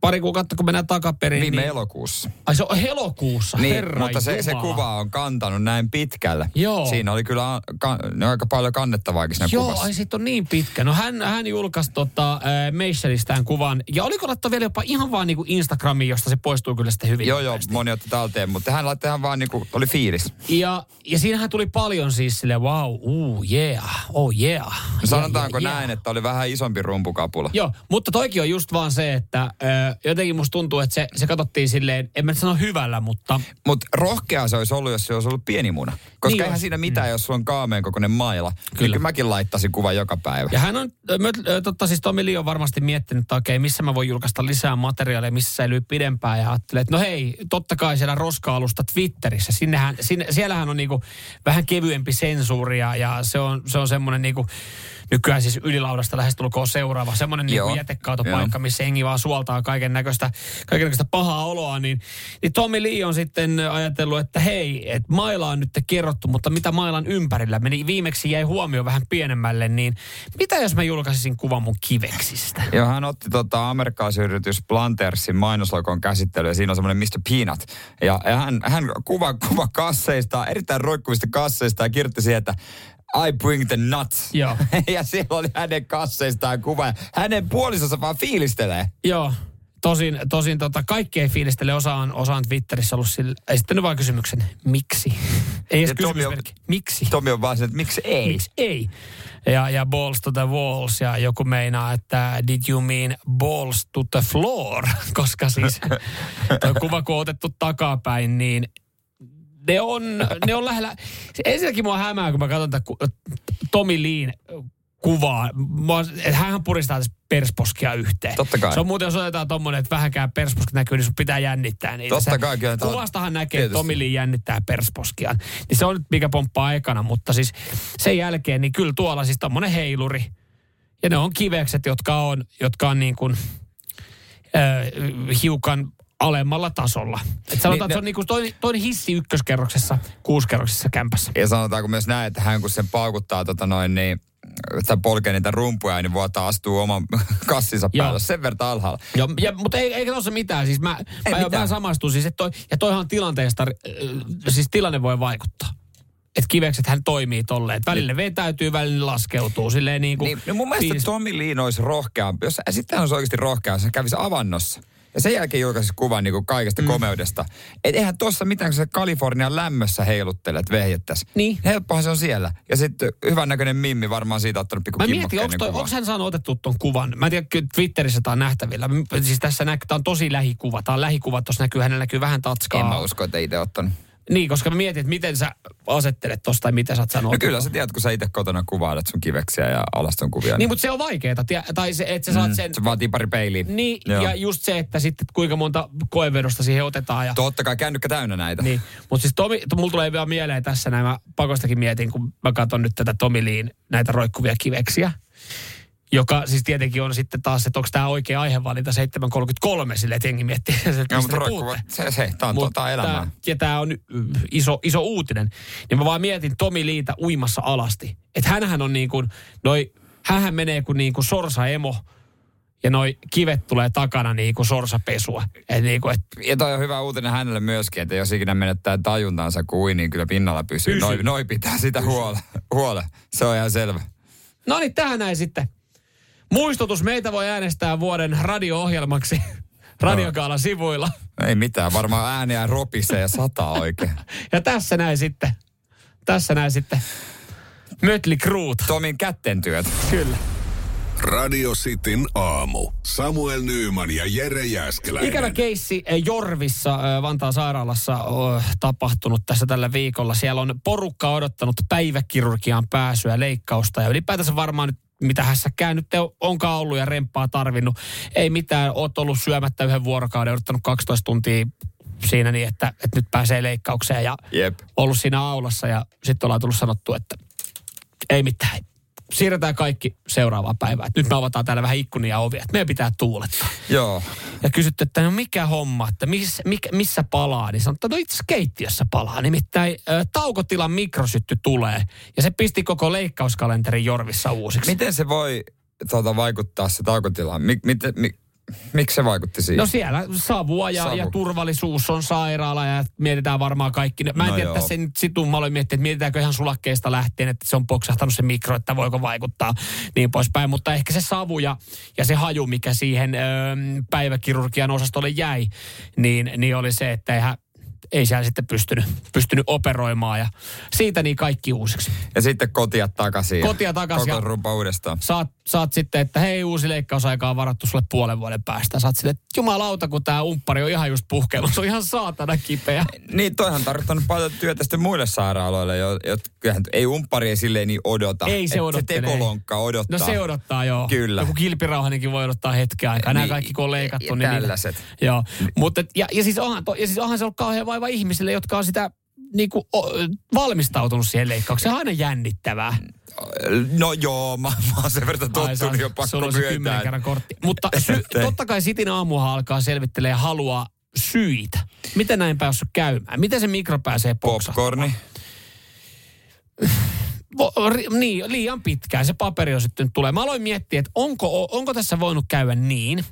pari kuukautta, kun mennään takaperin. Viime niin... elokuussa. Ai se on elokuussa, niin, herra mutta se, se kuva on kantanut näin pitkälle. Joo. Siinä oli kyllä ka, no, aika paljon kannettavaakin siinä Joo, kuvassa. ai sit on niin pitkä. No hän, hän julkaisi tota, äh, Meisselistään kuvan. Ja oliko laittaa vielä jopa ihan vaan niinku Instagramiin, josta se poistuu kyllä sitten hyvin. Joo, joo, moni otti talteen, mutta hän laittoi ihan vaan niinku, oli fiilis. Ja, ja siinähän tuli paljon siis sille wow, uh, yeah, oh yeah. Sanotaanko yeah, yeah. näin, että oli vähän isompi rumpukapula? Joo, mutta toikin on just vaan se, että äh, jotenkin musta tuntuu, että se, se katsottiin silleen, en mä sano hyvällä, mutta... Mutta rohkea se olisi ollut, jos se olisi ollut pieni muna. Koska niin eihän siinä mitään, mm. jos sulla on kaameen kokoinen maila. Niin kyllä. Niin mäkin laittaisin kuvan joka päivä. Ja hän on, mä, totta siis Tomi Lee on varmasti miettinyt, että okei, missä mä voin julkaista lisää materiaalia, missä säilyy pidempään. Ja ajattelee, että no hei, totta kai siellä roska-alusta Twitterissä. Sinnehän, sinne, siellähän on niinku vähän kevyempi sensuuria ja se on, se on semmoinen niinku nykyään siis ylilaudasta lähestulkoon seuraava. Semmoinen niin jätekaatopaikka, missä hengi vaan suoltaa kaiken näköistä, pahaa oloa. Niin, niin Tommy Lee on sitten ajatellut, että hei, että maila on nyt kerrottu, mutta mitä mailan ympärillä meni? Viimeksi jäi huomio vähän pienemmälle, niin mitä jos mä julkaisisin kuvan mun kiveksistä? Joo, hän otti tota amerikkalaisyritys Plantersin mainoslogon käsittely ja siinä on semmoinen Mr. Peanut. Ja, ja hän, hän kuva, kuva kasseista, erittäin roikkuvista kasseista ja kirjoitti siihen, että I bring the nuts. Joo. ja siellä oli hänen kasseistaan kuva. Hänen puolisonsa vaan fiilistelee. Joo. Tosin, tosin tota, kaikki ei fiilistele. Osa on, osa on Twitterissä ollut sillä. Esittänyt vain kysymyksen, miksi? Ei edes Ja Tomi on- kysymysmerkki. Miksi? Tomi on vaan se, että miksi ei? Miksi ei? Ja, ja balls to the walls ja joku meinaa, että did you mean balls to the floor? Koska siis tuo kuva kun on otettu takapäin, niin ne on, ne on lähellä. Ensinnäkin mua hämää, kun mä katson tätä Tomi Liin kuvaa. Mua, että hän puristaa tässä persposkia yhteen. Totta kai. Se on muuten, jos otetaan tommonen, että vähänkään persposket näkyy, niin sun pitää jännittää niitä. Totta kai, kyllä Kuvastahan näkee, että. Tomi Lee jännittää persposkiaan. Niin se on nyt mikä pomppaa ekana, mutta siis sen jälkeen, niin kyllä tuolla siis tommonen heiluri. Ja ne on kivekset, jotka on, jotka on niin kuin, äh, hiukan alemmalla tasolla. Et sanotaan, Niin, että se on niin kuin toinen, toinen hissi ykköskerroksessa, kuuskerroksessa kämpässä. Ja sanotaanko myös näin, että hän kun sen paukuttaa tota noin, niin tai polkee niitä rumpuja, niin vuotaa astuu oman kassinsa Joo. päälle. Sen verran alhaalla. Ja, ja, mutta ei, eikä tuossa mitään. Siis mä, Ei mä, mitään. mä samastun siis, että toi, ja toihan tilanteesta, äh, siis tilanne voi vaikuttaa. Että kivekset hän toimii tolleen. Että välillä vetäytyy, välillä ne laskeutuu. Silleen niin kuin Niin, no mun mielestä fiilis- Tommi Liin olisi rohkeampi. Jos, sitten hän olisi oikeasti rohkea, jos hän kävisi avannossa. Ja sen jälkeen julkaisi kuvan niin kuin kaikesta mm. komeudesta. Et eihän tuossa mitään, kun sä Kalifornian lämmössä heiluttelet vehjettäs. Niin. Helppohan se on siellä. Ja sitten hyvännäköinen Mimmi varmaan siitä ottanut pikku Mä mietin, onko, toi, onko hän saanut otettu ton kuvan? Mä en tiedä, kyllä Twitterissä tämä on nähtävillä. Siis tässä näkyy, tämä on tosi lähikuva. Tämä on lähikuva, tuossa näkyy, hänellä näkyy vähän tatskaa. En mä usko, että itse ottanut. Niin, koska mä mietin, että miten sä asettelet tosta tai miten sä oot sanonut. No kyllä sä tiedät, kun sä itse kotona kuvailet sun kiveksiä ja alaston kuvia. Niin, mutta se on vaikeeta. Tai se, että sä saat sen... Se vaatii pari peiliä. Niin, Joo. ja just se, että sitten kuinka monta koevedosta siihen otetaan. Ja, Totta kai kännykkä täynnä näitä. niin. Mutta siis Tomi, to, mulla tulee vielä mieleen tässä näin, mä pakostakin mietin, kun mä katson nyt tätä Tomi Liin näitä roikkuvia kiveksiä. Joka siis tietenkin on sitten taas, että onko tämä oikea aihevalinta 7.33 sille, että jengi miettii, että Joo, mutta te roikkuva, puhutte. se, se, tää on Mut tota elämää. Tää, ja tämä on iso, iso uutinen. Niin mä vaan mietin Tomi Liitä uimassa alasti. Että hänhän on niin kuin, noi, hänhän menee kuin, niin kuin sorsa-emo. Ja noi kivet tulee takana niin kuin sorsapesua. Et niin kuin, et, Ja toi on hyvä uutinen hänelle myöskin, että jos ikinä menettää tajuntaansa kuin ui, niin kyllä pinnalla pysyy. Pysyy. Noi, noi pitää sitä huole. huole. Se on ihan selvä. no niin, tähän näin sitten. Muistutus, meitä voi äänestää vuoden radio-ohjelmaksi Radiokaalan sivuilla. Ei mitään, varmaan ääniä ropisee ja sataa oikein. Ja tässä näin sitten. Tässä näin sitten. Mötli Kruut. Tomin kättentyöt. Kyllä. Radio Cityn aamu. Samuel Nyyman ja Jere Jäskeläinen. Ikävä keissi eh, Jorvissa eh, Vantaan sairaalassa on tapahtunut tässä tällä viikolla. Siellä on porukka odottanut päiväkirurgiaan pääsyä, leikkausta ja ylipäätänsä varmaan nyt mitä hässäkään nyt te onkaan ollut ja remppaa tarvinnut. Ei mitään, oot ollut syömättä yhden vuorokauden, odottanut 12 tuntia siinä niin, että, että nyt pääsee leikkaukseen ja Jep. ollut siinä aulassa ja sitten ollaan tullut sanottu, että ei mitään. Siirretään kaikki seuraavaan päivään. Nyt me avataan täällä vähän ikkunia ja ovia. että Meidän pitää tuulettaa Joo. ja kysytty, että no mikä homma, että missä, mikä, missä palaa, niin että no itse keittiössä palaa. Nimittäin ö, taukotilan mikrosytty tulee ja se pisti koko leikkauskalenterin Jorvissa uusiksi. Miten se voi tuota, vaikuttaa se taukotila? Mik, miten, mi, miksi se vaikutti siihen? No siellä savua ja, Savu. ja turvallisuus on sairaala ja mietitään varmaan kaikki. Mä en No tiedä, joo. tässä nyt situn mä aloin miettiä, että mietitäänkö ihan sulakkeista lähtien, että se on poksahtanut se mikro, että voiko vaikuttaa niin poispäin. Mutta ehkä se savu ja, ja se haju, mikä siihen ö, päiväkirurgian osastolle jäi, niin, niin oli se, että eihän, ei siellä sitten pystynyt, pystynyt operoimaan ja siitä niin kaikki uusiksi. Ja sitten kotia takaisin. Kotia takaisin Koko rumpa uudestaan. Saat, saat sitten, että hei uusi leikkausaika on varattu sulle puolen vuoden päästä. Saat sille, että jumalauta kun tämä umppari on ihan just puhkeillut. Se on ihan saatana kipeä. Niin, toihan tarkoittanut paljon työtä sitten muille sairaaloille, jo, jo, kyllähän ei umppari ei silleen niin odota. Ei se Et odottele. Se tekolonkka odottaa. No se odottaa joo. Kyllä. Joku kilpirauhanenkin voi odottaa hetken aikaa. Nämä Niin, kaikki kun on leikattu. ja niin tällaiset. Joo. Mutta, ja, ja, siis onhan, to, ja siis onhan se ollut kauhean vaiva ihmisille, jotka on sitä niin kuin, o, valmistautunut siihen leikkaukseen. Se on aina jännittävää. No joo, mä, mä oon sen verran Ai, tottunut jo sulla pakko kymmenen myöntää. kerran kortti. Mutta sy, totta kai Sitin aamuhan alkaa selvittelee ja haluaa syitä. Miten näin päässyt käymään? Miten se mikro pääsee? Popcorni. Vo- ri- niin, liian pitkään. Se paperi on sitten tulee. Mä aloin miettiä, että onko, onko tässä voinut käydä niin,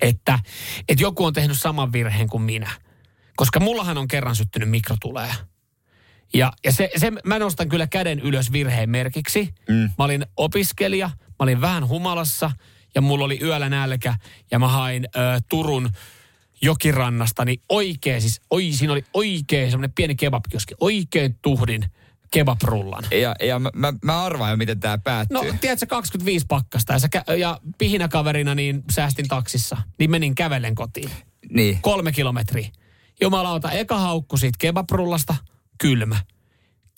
että, että joku on tehnyt saman virheen kuin minä. Koska mullahan on kerran syttynyt mikrotuleja. Ja, ja se, se, mä nostan kyllä käden ylös virheen merkiksi. Mm. Mä olin opiskelija, mä olin vähän humalassa ja mulla oli yöllä nälkä ja mä hain ö, Turun jokirannasta, niin oikein siis, oi, siinä oli oikein semmoinen pieni kebabkioski, oikein tuhdin kebabrullan. Ja, ja mä, mä, mä arvaan jo, miten tämä päättyy. No, tiedätkö, 25 pakkasta ja, sä, ja pihinäkaverina niin säästin taksissa. Niin menin kävellen kotiin. Niin. Kolme kilometriä. Jumalauta, eka haukku siitä kebabrullasta, kylmä.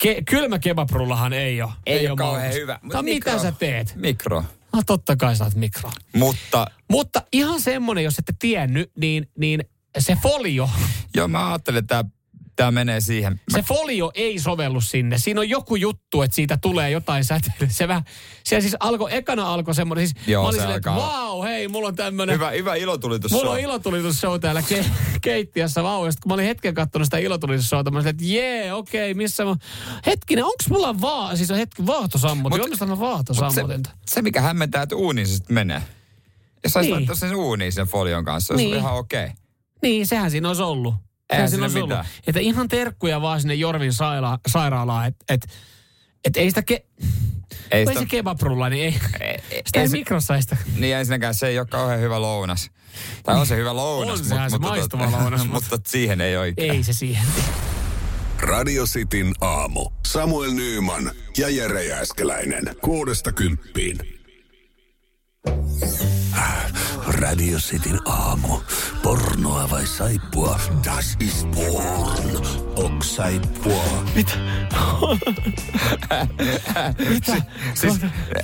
Ke- kylmä kebabrullahan ei ole. Ei, ole oo kauhean hyvä. Mut No mitä mikro- sä teet? Mikro. No totta kai saat mikroa. Mutta Mutta ihan semmonen, jos ette tiennyt, niin, niin se folio, joo, mä ajattelin, että tämä, tämä menee siihen. Mä, se folio ei sovellu sinne. Siinä on joku juttu, että siitä tulee jotain säteilyä. Se vähän, se siis alkoi, ekana alkoi semmoinen, siis Joo, mä olin se silleen, että vau, hei, mulla on tämmönen, hyvä, hyvä ilotulitus. mulla on ilotulitusshow täällä ke- keittiössä vau. Ja sit kun mä olin hetken katsonut sitä ilotulitushowta, mä olin että jee, okei, missä mä, hetkinen, onks mulla vaan, siis on hetki, vaahtosammutin, Mut- omistan mä Mut se, vaahtosammutinta. se, mikä hämmentää, että uuniin se sitten menee. Jos saisi Niin. laittaa sen uuniin sen folion kanssa, se Niin. ihan okei. Okay. Niin, sehän siinä olisi ollut. Eihän Sehän siinä olisi ollut. mitään. Että ihan terkkuja vaan sinne Jorvin saira- sairaalaan, että et, et ei sitä ke... Ei Ei sitä, se kebabrulla, niin ei, ei, ei, sitä ei, ei se, mikrossa ei sitä. niin ensinnäkään se ei ole kauhean hyvä lounas. Tai on se hyvä lounas, On sehän se maistuva tota- lounas, mutta siihen ei oikein. Ei se siihen. Radio Cityn aamu. Samuel Nyyman ja Jere Jääskeläinen. Kuudesta kymppiin. Radio Cityn aamu. Pornoa vai saippua? Das ist porn. Ok saippua. Siis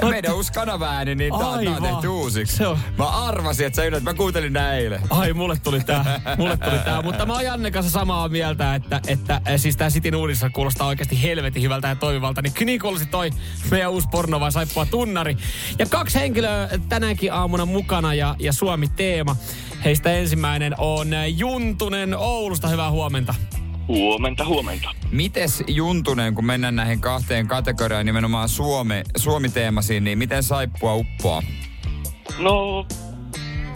meidän uusi kanavaääni, niin tää, tää on tehty uusiksi. Se on. Mä arvasin, että sä ylät. Mä kuuntelin nää eilen. Ai, mulle tuli tää. Mulle tuli tää. Mutta mä oon Janne kanssa samaa mieltä, että, että äh, siis tää Sitin uudissa kuulostaa oikeasti helvetin hyvältä ja toimivalta. Niin, niin kuulosti toi meidän uusi porno vai saippua tunnari. Ja kaksi henkilöä tänäkin aamuna mukana ja, ja Suomi-teema. Heistä ensimmäinen on Juntunen Oulusta. Hyvää huomenta. Huomenta, huomenta. Mites Juntunen, kun mennään näihin kahteen kategoriaan, nimenomaan Suome, Suomi-teemasiin, niin miten saippua uppoaa? No,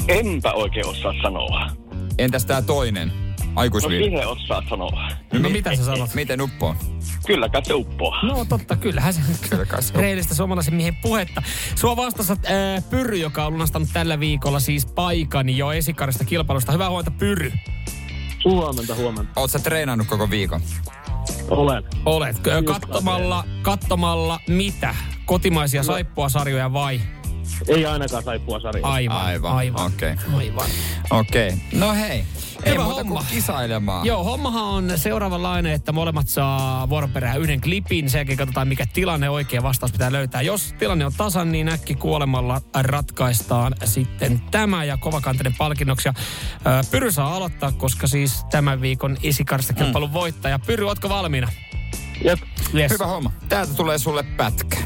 enpä oikein osaa sanoa. Entäs tää toinen? No Aikuisviihde. siihen osaa sanoa. No mitä sä sanot? Miten uppoaa? Kyllä kai se uppoaa. No totta, kyllähän se Kyllä kai se- reilistä suomalaisen miehen puhetta. Sua vastassa äh, Pyry, joka on lunastanut tällä viikolla siis paikan jo esikarista kilpailusta. Hyvää huomenta Pyry. Huomenta, huomenta. Oot sä treenannut koko viikon? Olen. Olet ö, katsomalla, katsomalla mitä? Kotimaisia saippuasarjoja vai? Ei ainakaan saippua sarjaa. Aivan, Aivan, aivan. okei. aivan. Okei. No hei. Ei Hyvä muuta homma. kuin kisailemaan. Joo, hommahan on seuraavanlainen, että molemmat saa vuoroperään yhden klipin. Sen jälkeen katsotaan, mikä tilanne oikea vastaus pitää löytää. Jos tilanne on tasan, niin äkki kuolemalla ratkaistaan sitten tämä ja kovakantinen palkinnoksi. Ja, ö, Pyry saa aloittaa, koska siis tämän viikon esikarsta kilpailun voittaja. Pyry, ootko valmiina? Jep. Yes. Hyvä homma. Täältä tulee sulle pätkä.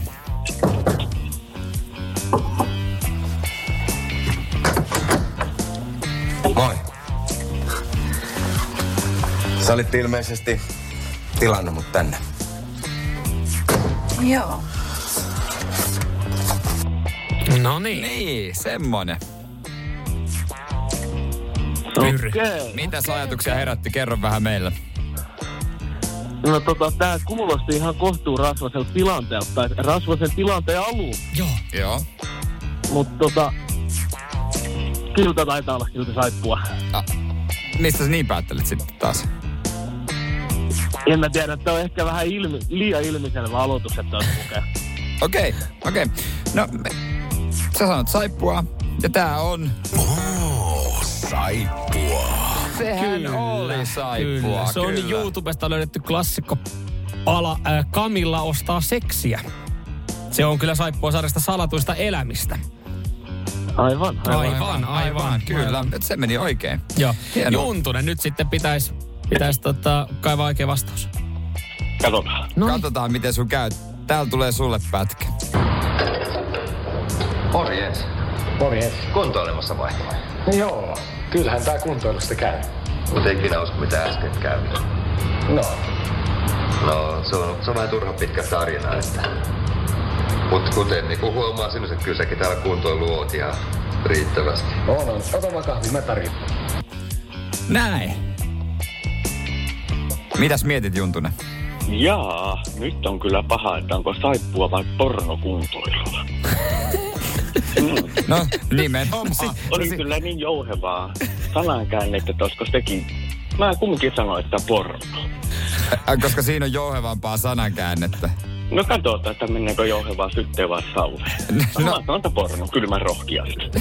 Sä olit ilmeisesti tilannut mut tänne. Joo. No niin. Niin, semmonen. Pyry. Okei. Mitäs ajatuksia herätti? Kerro vähän meille. No tota, tää kuulosti ihan kohtuu rasvaselta tilanteelta, tai rasvasen tilanteen alun. Joo. Joo. Mutta tota, kyllä tää taitaa olla silti saippua. Mistä sä niin päättelit sitten taas? En mä tiedä, että on ehkä vähän ilmi, liian ilmiselvä aloitus, että olisi lukea. Okei, okei. No, me, sä sanot saippua, ja tää on... Oh, saippua. Sehän oli saippua, Kyllä. Se on kyllä. YouTubesta löydetty klassikko pala äh, Kamilla ostaa seksiä. Se on kyllä saippua sarjasta salatuista elämistä. Aivan, aivan. Aivan, aivan. Kyllä, aivan. Et se meni oikein. Joo. Hienoa. Juntunen, nyt sitten pitäisi pitäis tota, kaivaa oikea vastaus. Katsotaan. No niin. Katsotaan, miten sun käy. Täällä tulee sulle pätkä. Morjens. Morjens. Kuntoilemassa vai? Joo, kyllähän tää kuntoilusta käy. Mut ei ikinä usko mitä äsken kävi. No, No, se on, se on vähän turha pitkä tarina, että... Mut kuten niinku huomaa sinun, että kyllä säkin täällä kuntoilu oot ihan riittävästi. on on. Ota vaan kahvi, mä tarjoan. Näin. Mitäs mietit, Juntunen? Jaa, nyt on kyllä paha, että onko saippua vai pornokuntoilua. No nimenomaan. Oli kyllä niin jouhevaa sanankäännettä, että olisiko sekin... Mä kumminkin sanoin, että porno. Koska siinä on jouhevampaa sanankäännettä. No katsotaan, että mennäänkö jouhevaa sytteen vai sauleen. No. Mä sanon, että porno, kylmän rohkeasti.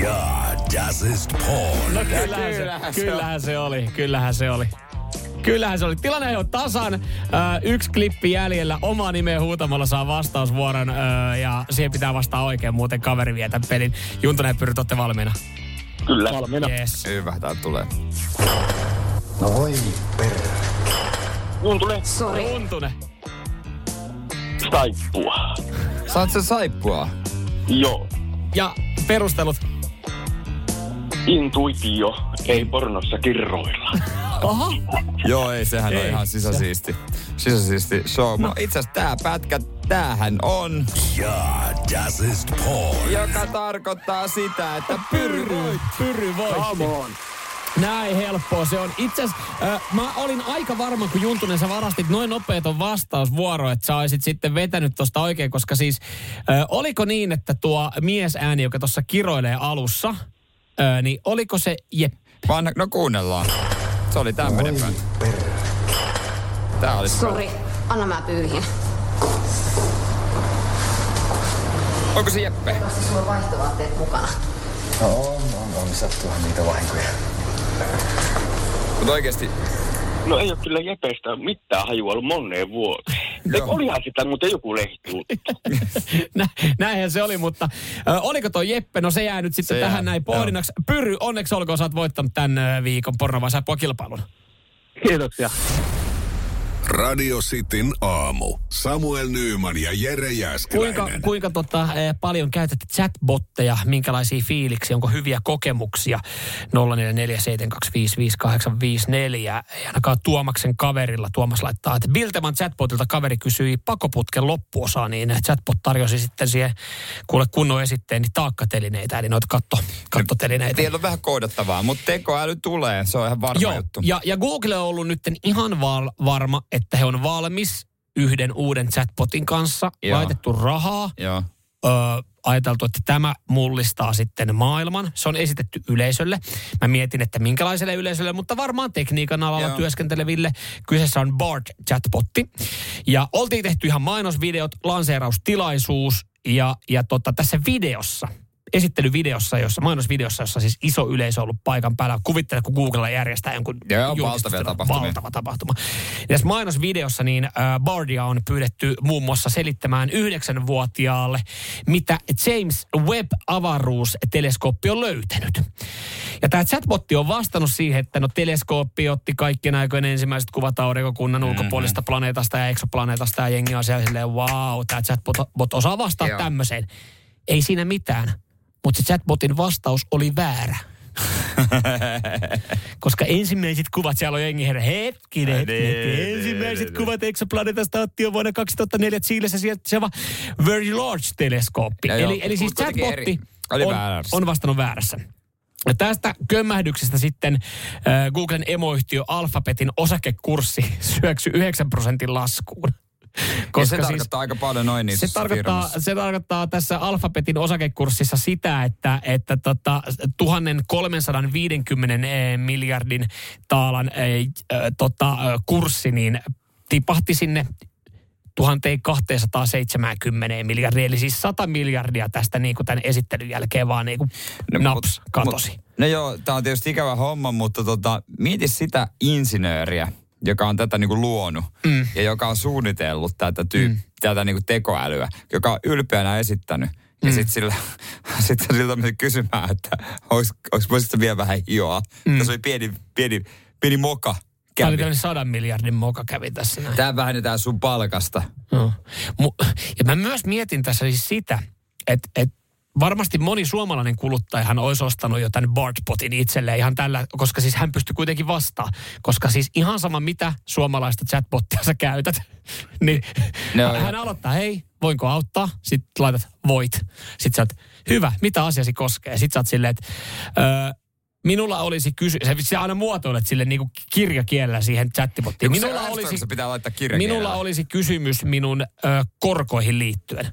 Ja, das ist porn. No kyllähän, se, kyllähän se oli, kyllähän se oli. Kyllähän se oli. Tilanne on tasan. Ö, yksi klippi jäljellä. Oma nimeä huutamalla saa vastausvuoron. Ö, ja siihen pitää vastaa oikein, muuten kaveri vietä pelin. Juntonen ja Pyry, olette valmiina? Kyllä. Valmiina. Yes. Hyvä, tää tulee. No voi perä. Mun tulee Juntunen. saippua. Saat se saippua? Joo. Ja perustelut. Intuitio, ei pornossa kirroilla. Aha. Joo, ei, sehän on Ei ihan se. sisäsiisti. Sisäsiisti show. No itse asiassa tää pätkä, tämähän on, Ja, das ist porn. joka tarkoittaa sitä, että pyry voit. Pyry voitti. Näin helppoa se on. Itse asiassa äh, mä olin aika varma, kun Juntunen sä varastit noin nopeet on vastausvuoro, että sä olisit sitten vetänyt tosta oikein, koska siis äh, oliko niin, että tuo miesääni, joka tuossa kiroilee alussa, äh, niin oliko se jep? Vaan, no kuunnellaan. Se oli tämmönen pätkä. Tää oli Sori, anna mä pyyhin. Onko se Jeppe? Sulla on vaihtovaatteet mukana. No on, on, on. Sattuuhan niitä vahinkoja. Mutta oikeesti, No ei ole kyllä Jepestä mitään hajua ollut moneen vuoteen. Joo. olihan sitä muuten joku lehti Nä, näinhän se oli, mutta äh, oliko toi Jeppe? No se jää nyt sitten Se tähän jää, näin pohdinnaksi. Pyry, onneksi olkoon, sä oot voittanut tämän viikon pornovaisaippua kilpailun. Kiitoksia. Radio Cityn aamu. Samuel Nyyman ja Jere Kuinka, Jääskeläinen. kuinka tota, eh, paljon käytätte chatbotteja, minkälaisia fiiliksiä, onko hyviä kokemuksia? 0447255854. Ei ainakaan Tuomaksen kaverilla. Tuomas laittaa, että Bilteman chatbotilta kaveri kysyi pakoputken loppuosaa, niin chatbot tarjosi sitten siihen kuule kunnon esitteen, niin taakkatelineitä, eli noita katto, kattotelineitä. Teillä on vähän koodattavaa, mutta tekoäly tulee. Se on ihan varma Joo, juttu. ja, ja Google on ollut nyt ihan val- varma, että he on valmis yhden uuden chatbotin kanssa, Joo. laitettu rahaa, Joo. öö, ajateltu, että tämä mullistaa sitten maailman. Se on esitetty yleisölle. Mä mietin, että minkälaiselle yleisölle, mutta varmaan tekniikan alalla Joo. työskenteleville. Kyseessä on BART chatbotti. Ja oltiin tehty ihan mainosvideot, lanseeraustilaisuus ja, ja tota, tässä videossa, esittelyvideossa, jossa, mainosvideossa, jossa siis iso yleisö on ollut paikan päällä. Kuvittele, kun Googlella järjestää jonkun Joo, julkistustelun. valtavia tapahtumia. Valtava tapahtuma. Ja tässä mainosvideossa niin äh, Bardia on pyydetty muun muassa selittämään yhdeksänvuotiaalle, mitä James Webb-avaruusteleskooppi on löytänyt. Ja tämä chatbotti on vastannut siihen, että no teleskooppi otti kaikkien aikojen ensimmäiset kuvat aurinkokunnan Mhm. ulkopuolista planeetasta ja eksoplaneetasta ja jengi on siellä silleen, wow, tämä chatbot bot osaa vastata Joo. tämmöiseen. Ei siinä mitään, mutta se chatbotin vastaus oli väärä. Koska ensimmäiset kuvat, siellä on jengi herra, hetkinen, hetkinen, Niin, ensimmäiset niin, kuvat jo vuonna 2004 Chiilessä se va Very Large teleskooppi. Joo, Eli, eli siis chatbotti on, on vastannut väärässä. Ja tästä kömmähdyksestä sitten äh, Googlen emoyhtiö Alphabetin osakekurssi syöksy 9 prosentin laskuun. Ja se tarkoittaa aika paljon noin niissä se tarkoittaa, firmassa. se tarkoittaa tässä Alphabetin osakekurssissa sitä, että, että tota, 1350 eh, miljardin taalan äh, tota, kurssi niin tipahti sinne 1270 miljardia, eli siis 100 miljardia tästä niin kuin tämän esittelyn jälkeen vaan niin kuin no, naps mut- katosi. Mut, no joo, tämä on tietysti ikävä homma, mutta tota, mieti sitä insinööriä, joka on tätä niinku luonut mm. ja joka on suunnitellut tätä, tyy- mm. tätä niinku tekoälyä, joka on ylpeänä esittänyt. Ja Mm. sitten sillä, sit siltä meni kysymään, että voisitko vielä vähän hioa. Mm. Tässä oli pieni, pieni, pieni moka. Tämä oli tämmöinen sadan miljardin moka kävi tässä näin. Tämä vähennetään sun palkasta. Mu- Ja mä myös mietin tässä siis sitä, että, että varmasti moni suomalainen kuluttajahan olisi ostanut jo tämän Bartbotin itselleen ihan tällä, koska siis hän pystyy kuitenkin vastaan. Koska siis ihan sama mitä suomalaista chatbottia sä käytät, niin No, hän joo. aloittaa, hei, voinko auttaa? Sitten laitat, voit. Sitten sä oot, hyvä, mitä asiasi koskee? Sitten sä oot silleen, että öö, minulla olisi kysy... Se, aina muotoilet sille niinku kirjakielellä siihen chattibottiin. Minulla olisi, pitää laittaa minulla olisi kysymys minun ö, korkoihin liittyen.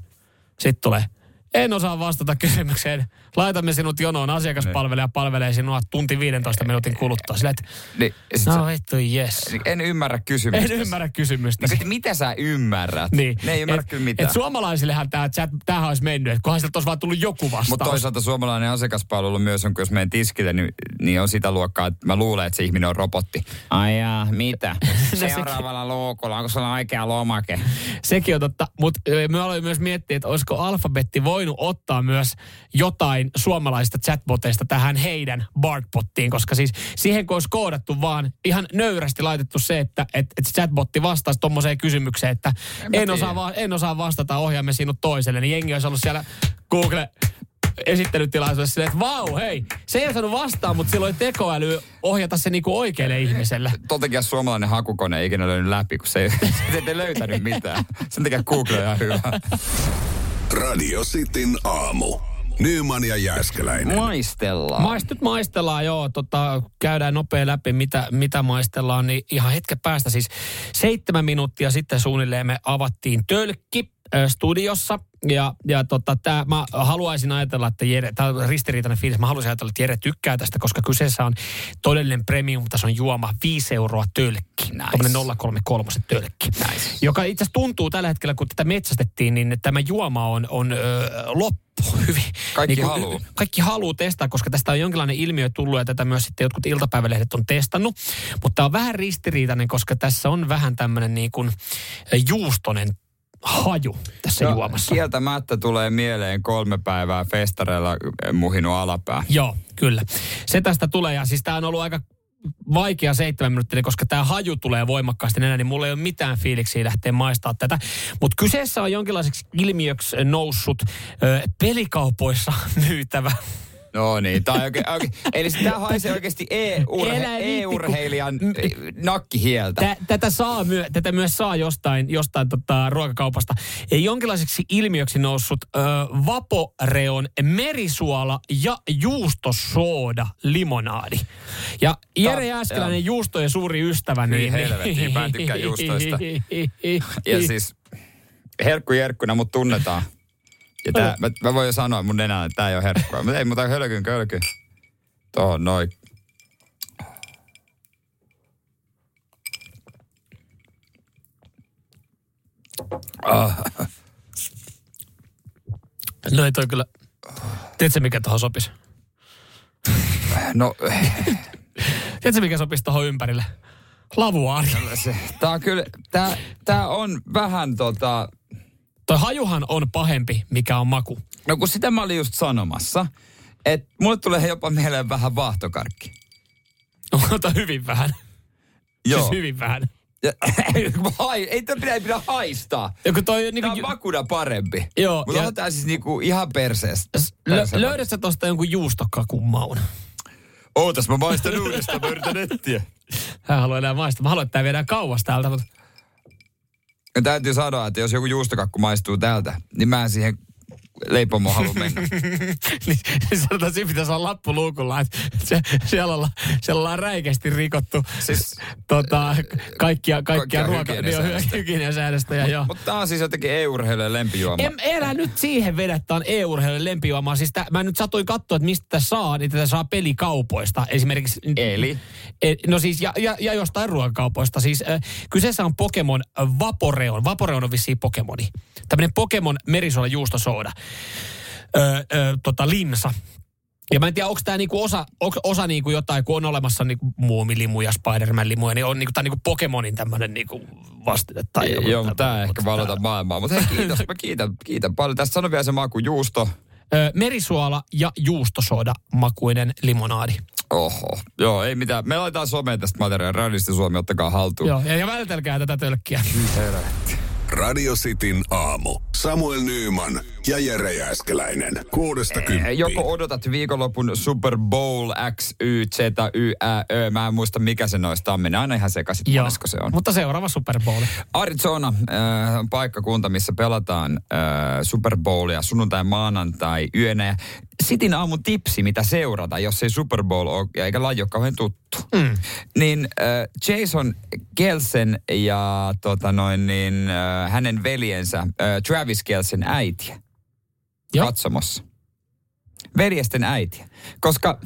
Sitten tulee, en osaa vastata kysymykseen. Laitamme sinut jonoon. Asiakaspalvelija palvelee sinua tunti 15 minuutin kuluttua. Silleen, että Niin, no se- vittu, yes. en ymmärrä kysymystä. En ymmärrä kysymystä. Niin, mitä sä ymmärrät? Niin. Ne ei ymmärrä et, kyllä mitään. Et suomalaisillehan tämä chat, tämähän olisi mennyt, että kunhan sieltä olisi vaan tullut joku vastaus. Mutta toisaalta suomalainen asiakaspalvelu myös on, kun jos menen tiskille, niin, niin on sitä luokkaa, että mä luulen, että se ihminen on robotti. Ai jaa, mitä? Seuraavalla luukulla, onko sulla oikea lomake? Sekin on totta, mutta me aloin myös miettiä, että olisiko alfabetti voinut ottaa myös jotain suomalaisista chatboteista tähän heidän Barkbottiin, koska siis siihen kun olisi koodattu vaan ihan nöyrästi laitettu se, että et, et chatbotti vastaisi tuommoiseen kysymykseen, että mä en osaa, va- en osaa vastata, ohjaamme sinut toiselle, niin jengi olisi ollut siellä Google esittelytilaisuudessa silleen, että vau, hei, se ei osannut vastaa, mutta silloin tekoäly ohjata se niinku oikealle ihmiselle. Totekin suomalainen hakukone ei ikinä löydy läpi, kun se ei, se ei löytänyt mitään. Sen takia Google on ihan hyvä. Radio Cityn aamu. Nyman ja Jääskeläinen. Maistellaan. Maistut maistellaan, joo. Tota, käydään nopea läpi, mitä, mitä maistellaan. Niin ihan hetken päästä siis seitsemän minuuttia sitten suunnilleen me avattiin tölkki studiossa. Ja, ja tota, tää, mä haluaisin ajatella, että Jere, tämä on ristiriitainen fiilis, mä haluaisin ajatella, että Jere tykkää tästä, koska kyseessä on todellinen premium-tason juoma, 5 euroa tölkki. Nice. 033 tölkki. Nice. Joka itse asiassa tuntuu tällä hetkellä, kun tätä metsästettiin, niin tämä juoma on, on ö, loppu hyvin. Kaikki Niin haluu. kaikki haluaa testaa, koska tästä on jonkinlainen ilmiö tullut ja tätä myös sitten jotkut iltapäivälehdet on testannut. Mutta tämä on vähän ristiriitainen, koska tässä on vähän tämmöinen niin kuin juustonen haju tässä No, juomassa. Kieltämättä tulee mieleen kolme päivää festareilla muhinut alapää. Joo, kyllä. Se tästä tulee ja siis tämä on ollut aika vaikea seitsemän minuuttia, koska tämä haju tulee voimakkaasti enää, niin mulla ei ole mitään fiiliksiä lähteä maistaa tätä. Mutta kyseessä on jonkinlaiseksi ilmiöksi noussut ö, pelikaupoissa myytävä No niin, tai oikein, oikein. Eli tämä haisee oikeasti e-urhe, e-urheilijan eh, nakkihieltä. Tä, tätä, saa myö, tätä myös saa jostain, jostain tota, ruokakaupasta. Ja jonkinlaiseksi ilmiöksi noussut ö, Vaporeon merisuola ja juustosooda limonaadi. Ja Jere Jääskeläinen juustojen suuri ystävä. Hyi Niin, helvettiin, mä en tykkää juustoista. Ja siis herkku jerkkuna mut tunnetaan. Ja tää, mä, mä voin jo sanoa mun nenään, että tää ei ole herkkua. Mutta ei, mutta hölkyn kölky. Tuohon noin. No ei toi kyllä. Tiedätkö mikä tuohon sopisi? No, Tiedätkö mikä sopisi tuohon ympärille? Lavuaari. tää on kyllä, tää, tää on vähän tota, Toi hajuhan on pahempi, mikä on maku. no kun sitä mä olin just sanomassa, että mulle tulee jopa mieleen vähän vaahtokarkki. Ota hyvin vähän. Joo. Siis hyvin vähän. Ja, hai, ei tämä pidä, pidä haistaa. Joku toi Tämä niinku, on makuna parempi. Joo, Mutta onhan tää siis niinku ihan perseestä. lö, löydät sä tosta jonkun juustokakun maun? Ootas, mä maistan uudestaan, mä yritän etsiä. Hän haluaa enää maistaa. Mä haluan, että tää viedään kauas täältä, mutta Ja täytyy sanoa, että jos joku juustokakku maistuu täältä, niin mä en siihen leipomoon halua mennä. niin sanotaan, siinä pitäisi olla lappu luukulla, että se, siellä, ollaan, siellä ollaan räikeästi rikottu Siis- tota, kaikkia, kaikkia Kaikkia ruoka, hygieniasäädöstä. Ja joo. Mutta tää on siis jotenkin e-urheilijan lempijuoma. En, elä nyt siihen vedä, että on EU-urheilijan lempijuomaa. Siis tää, mä nyt satuin katsoa, että mistä tätä saa, niin tätä saa pelikaupoista. Esimerkiksi... Eli? E, no siis, ja, ja, ja jostain ruokakaupoista. Siis äh, kyseessä on Pokemon Vaporeon. Vaporeon on vissiin Pokemoni. Tämmöinen Pokemon merisuola juustosooda. Ö, ö, tota, linsa. Ja mä en tiedä, onko tämä niinku osa, onko osa niinku jotain, kun on olemassa niinku muumilimuja, Spider-Man-limuja, niin on niinku, tää niinku Pokemonin tämmöinen niinku vastine. Tai joku Joo, mutta tää tämmönen. ehkä valota maailmaa. Mutta hei, kiitos, mä kiitän, kiitän paljon. Tästä sano vielä se maku juusto. Merisuola ja juustosooda makuinen limonaadi. Oho. Joo, ei mitään. Me laitetaan someen tästä materiaalia. Radiosti Suomi, ottakaa haltuun. Joo, ja, ja vältelkää tätä tölkkiä. Radio Cityn aamu. Samuel Nyyman ja Jere Jääskeläinen. Kuudesta kymppiin. Joko odotat viikonlopun Super Bowl X, Y, Z, Y, Ä, Ö. Mä en muista mikä se noista on. Menee aina ihan sekaisin, Joo, monesko se on. mutta seuraava Super Bowl. Arizona äh, on paikkakunta, missä pelataan äh, Super Bowlia sunnuntai, maanantai, yönä. Sitin aamun tipsi, mitä seurata, jos ei Super Bowl ole, ja eikä laji ole kauhean tuttu. Mm. Niin äh, Jason Kelsen ja tota noin, niin, äh, hänen veljensä äh, Travis Kelsen äitiä Joo. katsomossa. Veljesten äitiä. Koska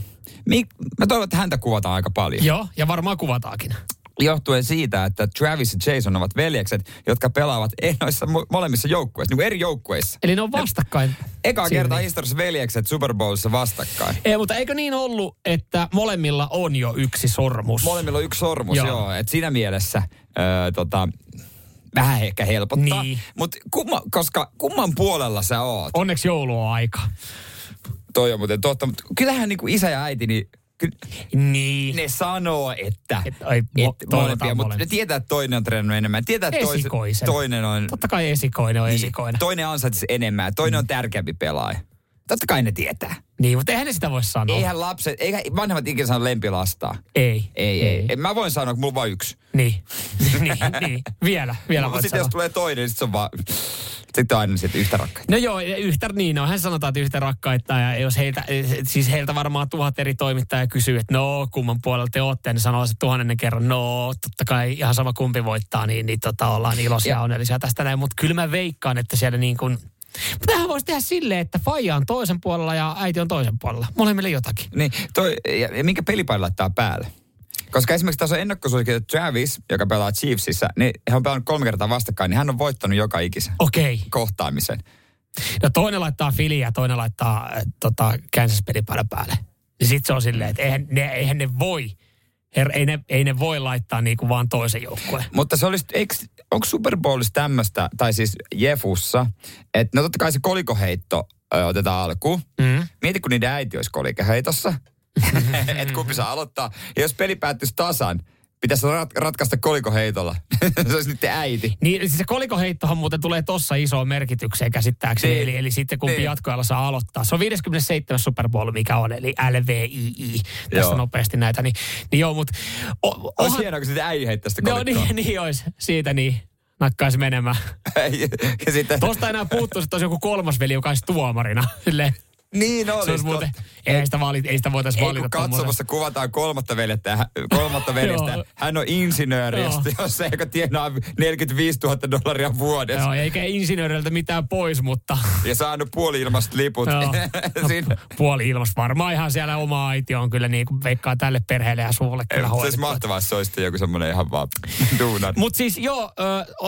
mi, mä toivon, että häntä kuvataan aika paljon. Joo, ja varmaan kuvataakin. Johtuen siitä, että Travis ja Jason ovat veljekset, jotka pelaavat noissa mo- molemmissa joukkueissa, niin kuin eri joukkueissa. Eli ne on vastakkain. Eka kertaa historiassa veljekset Super Bowlissa vastakkain. Ei, mutta eikö niin ollut, että molemmilla on jo yksi sormus? Molemmilla on yksi sormus, joo. Joo. joo et siinä mielessä öö, tota, vähän ehkä helpottaa. Niin. Mutta kumma, koska kumman puolella sä oot? Onneksi joulu on aika. Toi on muuten totta, mutta kyllähän niinku isä ja äiti, niin ky- Niin. ne sanoo, että, Et, ai, mo- toivotaan molempia, mutta ne tietää, että toinen on treenannut enemmän. Tietää, että tois, toinen on, Totta kai esikoinen on niin, esikoinen. toinen ansaitsisi enemmän, toinen on tärkeämpi pelaaja. Totta kai ne tietää. Niin, mutta eihän ne sitä voi sanoa. Eihän lapset, eihän vanhemmat ikinä saa lempilastaa. Ei. Ei, ei, ei. Mä voin sanoa, että mulla on vain yksi. Niin. niin, niin. Vielä, vielä Mutta voit sitten jos tulee toinen, niin sit se on vaan... Sitten on aina sitten yhtä rakkaita. No joo, yhtä, niin no, hän sanotaan, että yhtä rakkaita ja jos heiltä, siis heiltä varmaan tuhat eri toimittajaa kysyy, että no kumman puolella te olette, niin sanoo se tuhannennen kerran, no totta kai ihan sama kumpi voittaa, niin, niin tota, ollaan iloisia ja onnellisia tästä näin, mutta kyllä mä veikkaan, että siellä niin kuin, tähän voisi tehdä silleen, että faija on toisen puolella ja äiti on toisen puolella. Molemmille jotakin. Niin, toi, ja, ja minkä pelipaili laittaa päälle? Koska esimerkiksi tässä on ennakkosuosikin, että Travis, joka pelaa Chiefsissä, niin hän on pelannut kolme kertaa vastakkain, niin hän on voittanut joka ikisen Okei. kohtaamisen. No toinen laittaa Fili ja toinen laittaa äh, tota, Kansas pelipäällä päälle. Niin sit se on silleen, että eihän ne, eihän ne voi, her, ei, ne, ei ne voi laittaa niinku vaan toisen joukkueen. Mutta se olisi, eikö, onko Super Bowlissa tämmöistä, tai siis Jefussa, että no totta kai se kolikoheitto ö, otetaan alkuun. Mm. Mieti, kun niiden äiti olisi kolikoheitossa. että kumpi saa aloittaa. Ja jos peli päättyisi tasan, pitäisi rat, ratkaista kolikoheitolla. se olisi niiden äiti. Niin siis se kolikoheittohan muuten tulee tossa isoon merkitykseen käsittääkseni. Niin. Eli, eli sitten kumpi Niin. jatkoajalla saa aloittaa. Se on 57. Super Bowl, mikä on, eli LVII. Tässä Joo. nopeasti näitä. Niin, niin joo, mutta... O, Olisi hienoa, kun sitten äiti heittäisi sitä No kolikkoa. niin, niin olisi. Siitä niin. Nakkaisi menemään. ja sitten, Tuosta enää puuttuu, että olisi joku kolmas veli, joka olisi tuomarina. Silleen, niin se olisi. olisi muuten, ei sitä, valit, ei sitä voitaisiin Ei, valita. katsomassa kuvataan kolmatta veljestä, hän- kolmatta veljestä. Hän on insinööri, josta- jossa joka tienaa 45 000 dollaria vuodessa. Joo, eikä insinööriltä mitään pois, mutta Ja saanut puoli ilmasta liput. Siinä, puoli ilmasta. Varmaan ihan siellä oma äiti on kyllä niin kuin veikkaa tälle perheelle ja suulle ei, kyllä se olisi hoidettu. mahtavaa, jos se olisi joku semmoinen ihan vaan duunar. Mutta siis joo,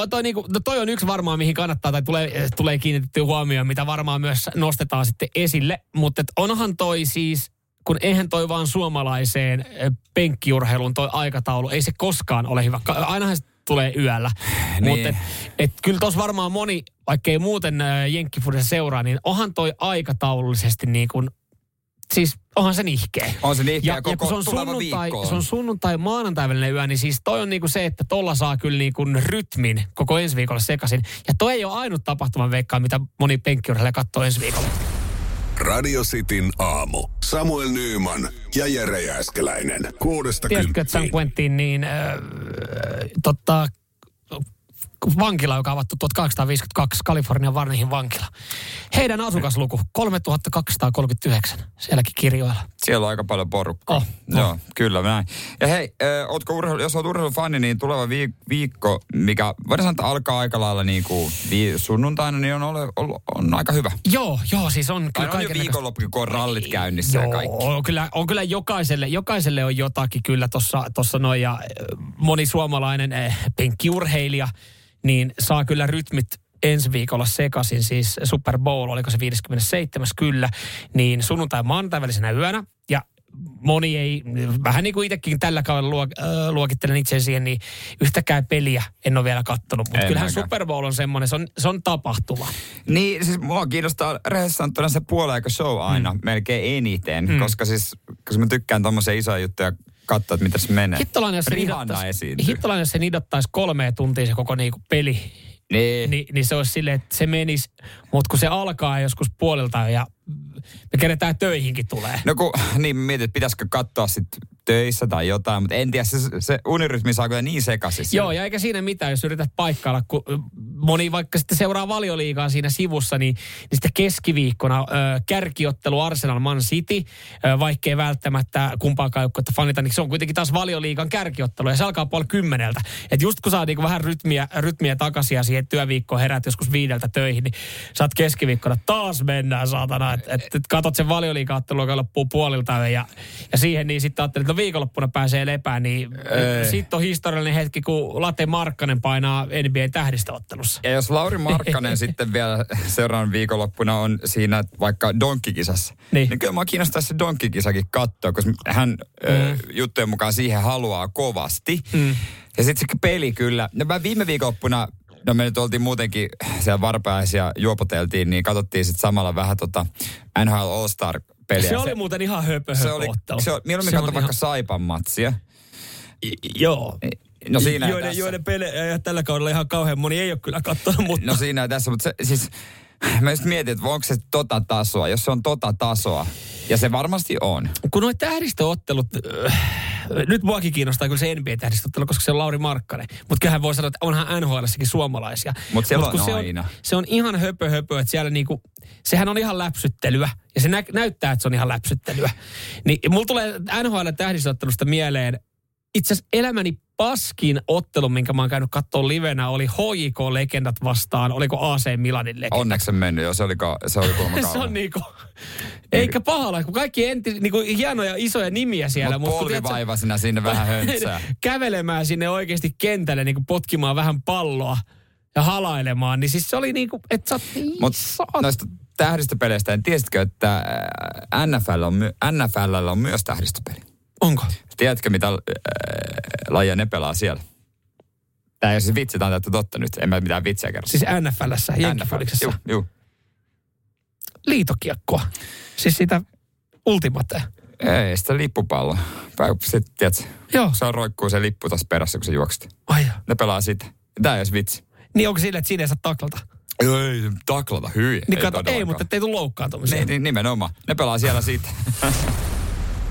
toi, niinku, no toi on yksi varmaan, mihin kannattaa tai tulee, tulee kiinnitettyä huomioon, mitä varmaan myös nostetaan sitten esille. Mutta onhan toi siis, kun eihän toi vaan suomalaiseen ö, penkkiurheilun toi aikataulu, ei se koskaan ole hyvä. Ainahan se tulee yöllä. Niin. Mutta et, et, kyllä tuossa varmaan moni, vaikka ei muuten ö, jenkkifudessa seuraa, niin onhan toi aikataulullisesti niin kuin, siis onhan se nihkeä. On se niin, Ja, koko ja kun se on, sunnuntai, viikko on. se on sunnuntai maanantai välinen yö, niin siis toi on niinku se, että tolla saa kyllä niinku rytmin koko ensi viikolla sekaisin. Ja toi ei ole ainut tapahtuman veikkaa, mitä moni penkkiurheilija katsoo ensi viikolla. Radio Cityn aamu. Samuel Nyyman ja Jere Jääskeläinen. Kuudesta Tiedätkö, että San. Quentin niin äh, totta, vankila, joka on avattu 1852, Kalifornian Varnihin vankila. Heidän asukasluku 3239 sielläkin kirjoilla. Siellä on aika paljon porukkaa. Oh, Joo, kyllä näin. Ja hei, äh, ootko urheilu, jos oot urheilufani, niin tuleva viik- viikko, mikä voidaan sanoa, että alkaa aika lailla niin kuin vi- sunnuntaina, niin on, ole, on, on aika hyvä. Joo, joo, siis on kyllä on jo viikonloppu, kun on rallit käynnissä ja kaikki. on kyllä, on kyllä jokaiselle, jokaiselle on jotakin kyllä tuossa noin ja moni suomalainen äh, penkkiurheilija niin saa kyllä rytmit ensi viikolla sekaisin, siis Super Bowl, oliko se 57. kyllä, niin sunnuntai maanantai välisenä yönä ja moni ei, vähän niin kuin itsekin tällä kaudella luok, äh, luokittelen itse siihen, niin yhtäkään peliä en ole vielä kattonut. Mutta kyllähän mäkään. Super Bowl on semmoinen, se on, se on tapahtuma. Niin, siis mua kiinnostaa rehellisesti sanottuna se puoleaika show aina mm. melkein eniten, mm. koska siis, koska mä tykkään tommosia isoja juttuja katsoa, että mitä se menee. Hittolainen, jos se nidottaisi. Hittolainen, jos se nidottaisi kolme tuntia se koko niinku peli, Niin. niin, niin se olisi silleen, että se menisi, mutta kun se alkaa joskus puolelta ja me keretään töihinkin tulee. No kun, niin mä mietin, että pitäisikö katsoa sitten töissä tai jotain, mutta en tiedä, se, se unirytmi saa kyllä niin sekaisin. Joo, ja eikä siinä mitään, jos yrität paikkailla, kun moni vaikka sitten seuraa valioliigaa siinä sivussa, niin, niin sitten keskiviikkona ö, kärkiottelu Arsenal Man City, ö, vaikkei välttämättä kumpaakaan joukkuetta fanita, niin se on kuitenkin taas valioliigan kärkiottelu ja se alkaa puoli kymmeneltä. Et just kun saa niinku vähän rytmiä, rytmiä takaisin ja siihen työviikkoon herät joskus viideltä töihin, niin saat keskiviikkona taas mennään saatana. Että et, et katot sen valioliiga-ottelu, joka loppuu puolilta ja, ja siihen niin sitten ajattelin, että no viikonloppuna pääsee lepään, niin sitten on historiallinen hetki, kun Late Markkanen painaa NBA tähdistöottelussa. Ja jos Lauri Markkanen sitten vielä seuraavan viikonloppuna on siinä vaikka donkkikisassa, Niin. niin, kyllä mä kiinnostaisi se donkkikisakin katsoa, koska hän mm. ö, juttujen mukaan siihen haluaa kovasti. Mm. Ja sitten se peli kyllä. No mä viime viikonloppuna, no me nyt oltiin muutenkin siellä varpaisia juopoteltiin, niin katsottiin sitten samalla vähän tota NHL All-Star peliä. Se oli muuten ihan höpö, se oli, ottelu. se oli, mieluummin Se katso vaikka Saipan matsia. ihan- Joo. No siinä joiden, tässä. joiden pelejä tällä kaudella ihan kauhean moni ei ole kyllä katsonut, mutta... No siinä tässä, mutta se, siis mä just mietin, että onko se tota tasoa. Jos se on tota tasoa, ja se varmasti on. kun nuo tähdistöottelut, äh, nyt muakin kiinnostaa kyllä se NBA-tähdistöottelu, koska se on Lauri Markkanen. Mutta kyllähän voi sanoa, että onhan NHLssäkin suomalaisia. Mut kun on se aina. On, se on ihan höpö höpö, että siellä niinku, sehän on ihan läpsyttelyä. Ja se nä, näyttää, että se on ihan läpsyttelyä. Niin mulla tulee NHL-tähdistöottelusta mieleen, itse asiassa elämäni paskin ottelu, minkä mä oon käynyt katsoa livenä, oli HJK-legendat vastaan, oliko AC Milanin legendat. Onneksi en mennyt jo, se oli, ka, se oli se on niinku, eikä pahalla, kun kaikki enti, niinku hienoja isoja nimiä siellä. Mut mut polvivaivasina sinne vähän höntsää. kävelemään sinne oikeasti kentälle, niin kuin potkimaan vähän palloa ja halailemaan, niin siis se oli niin kuin, että sä oot niin Mutta saat- noista tähdistöpeleistä, en tiesitkö, että ää, NFL on, my, NFL on myös tähdistöpeli. Onko? Tiedätkö, mitä äh, lajia ne pelaa siellä? Tämä ei ole siis vitsi, tämä on täyttä totta nyt. En mä mitään vitsiä kerro. Siis NFLssä, Jenkkifoliksessa. Juu, juu. Liitokiekkoa. Siis sitä ultimatea. Ei, sitä lippupalloa. Tai Sitten, tiedätkö, Joo. se on roikkuu se lippu tuossa perässä, kun se juokset. Ai joo. Ne pelaa sitä. Tämä ei olisi vitsi. Niin onko sille, että siinä ei saa taklata? Ei, taklata hyvin. Niin kato, ei, mutta ettei tule loukkaantumisia. Niin, niin, nimenomaan. Ne pelaa siellä siitä.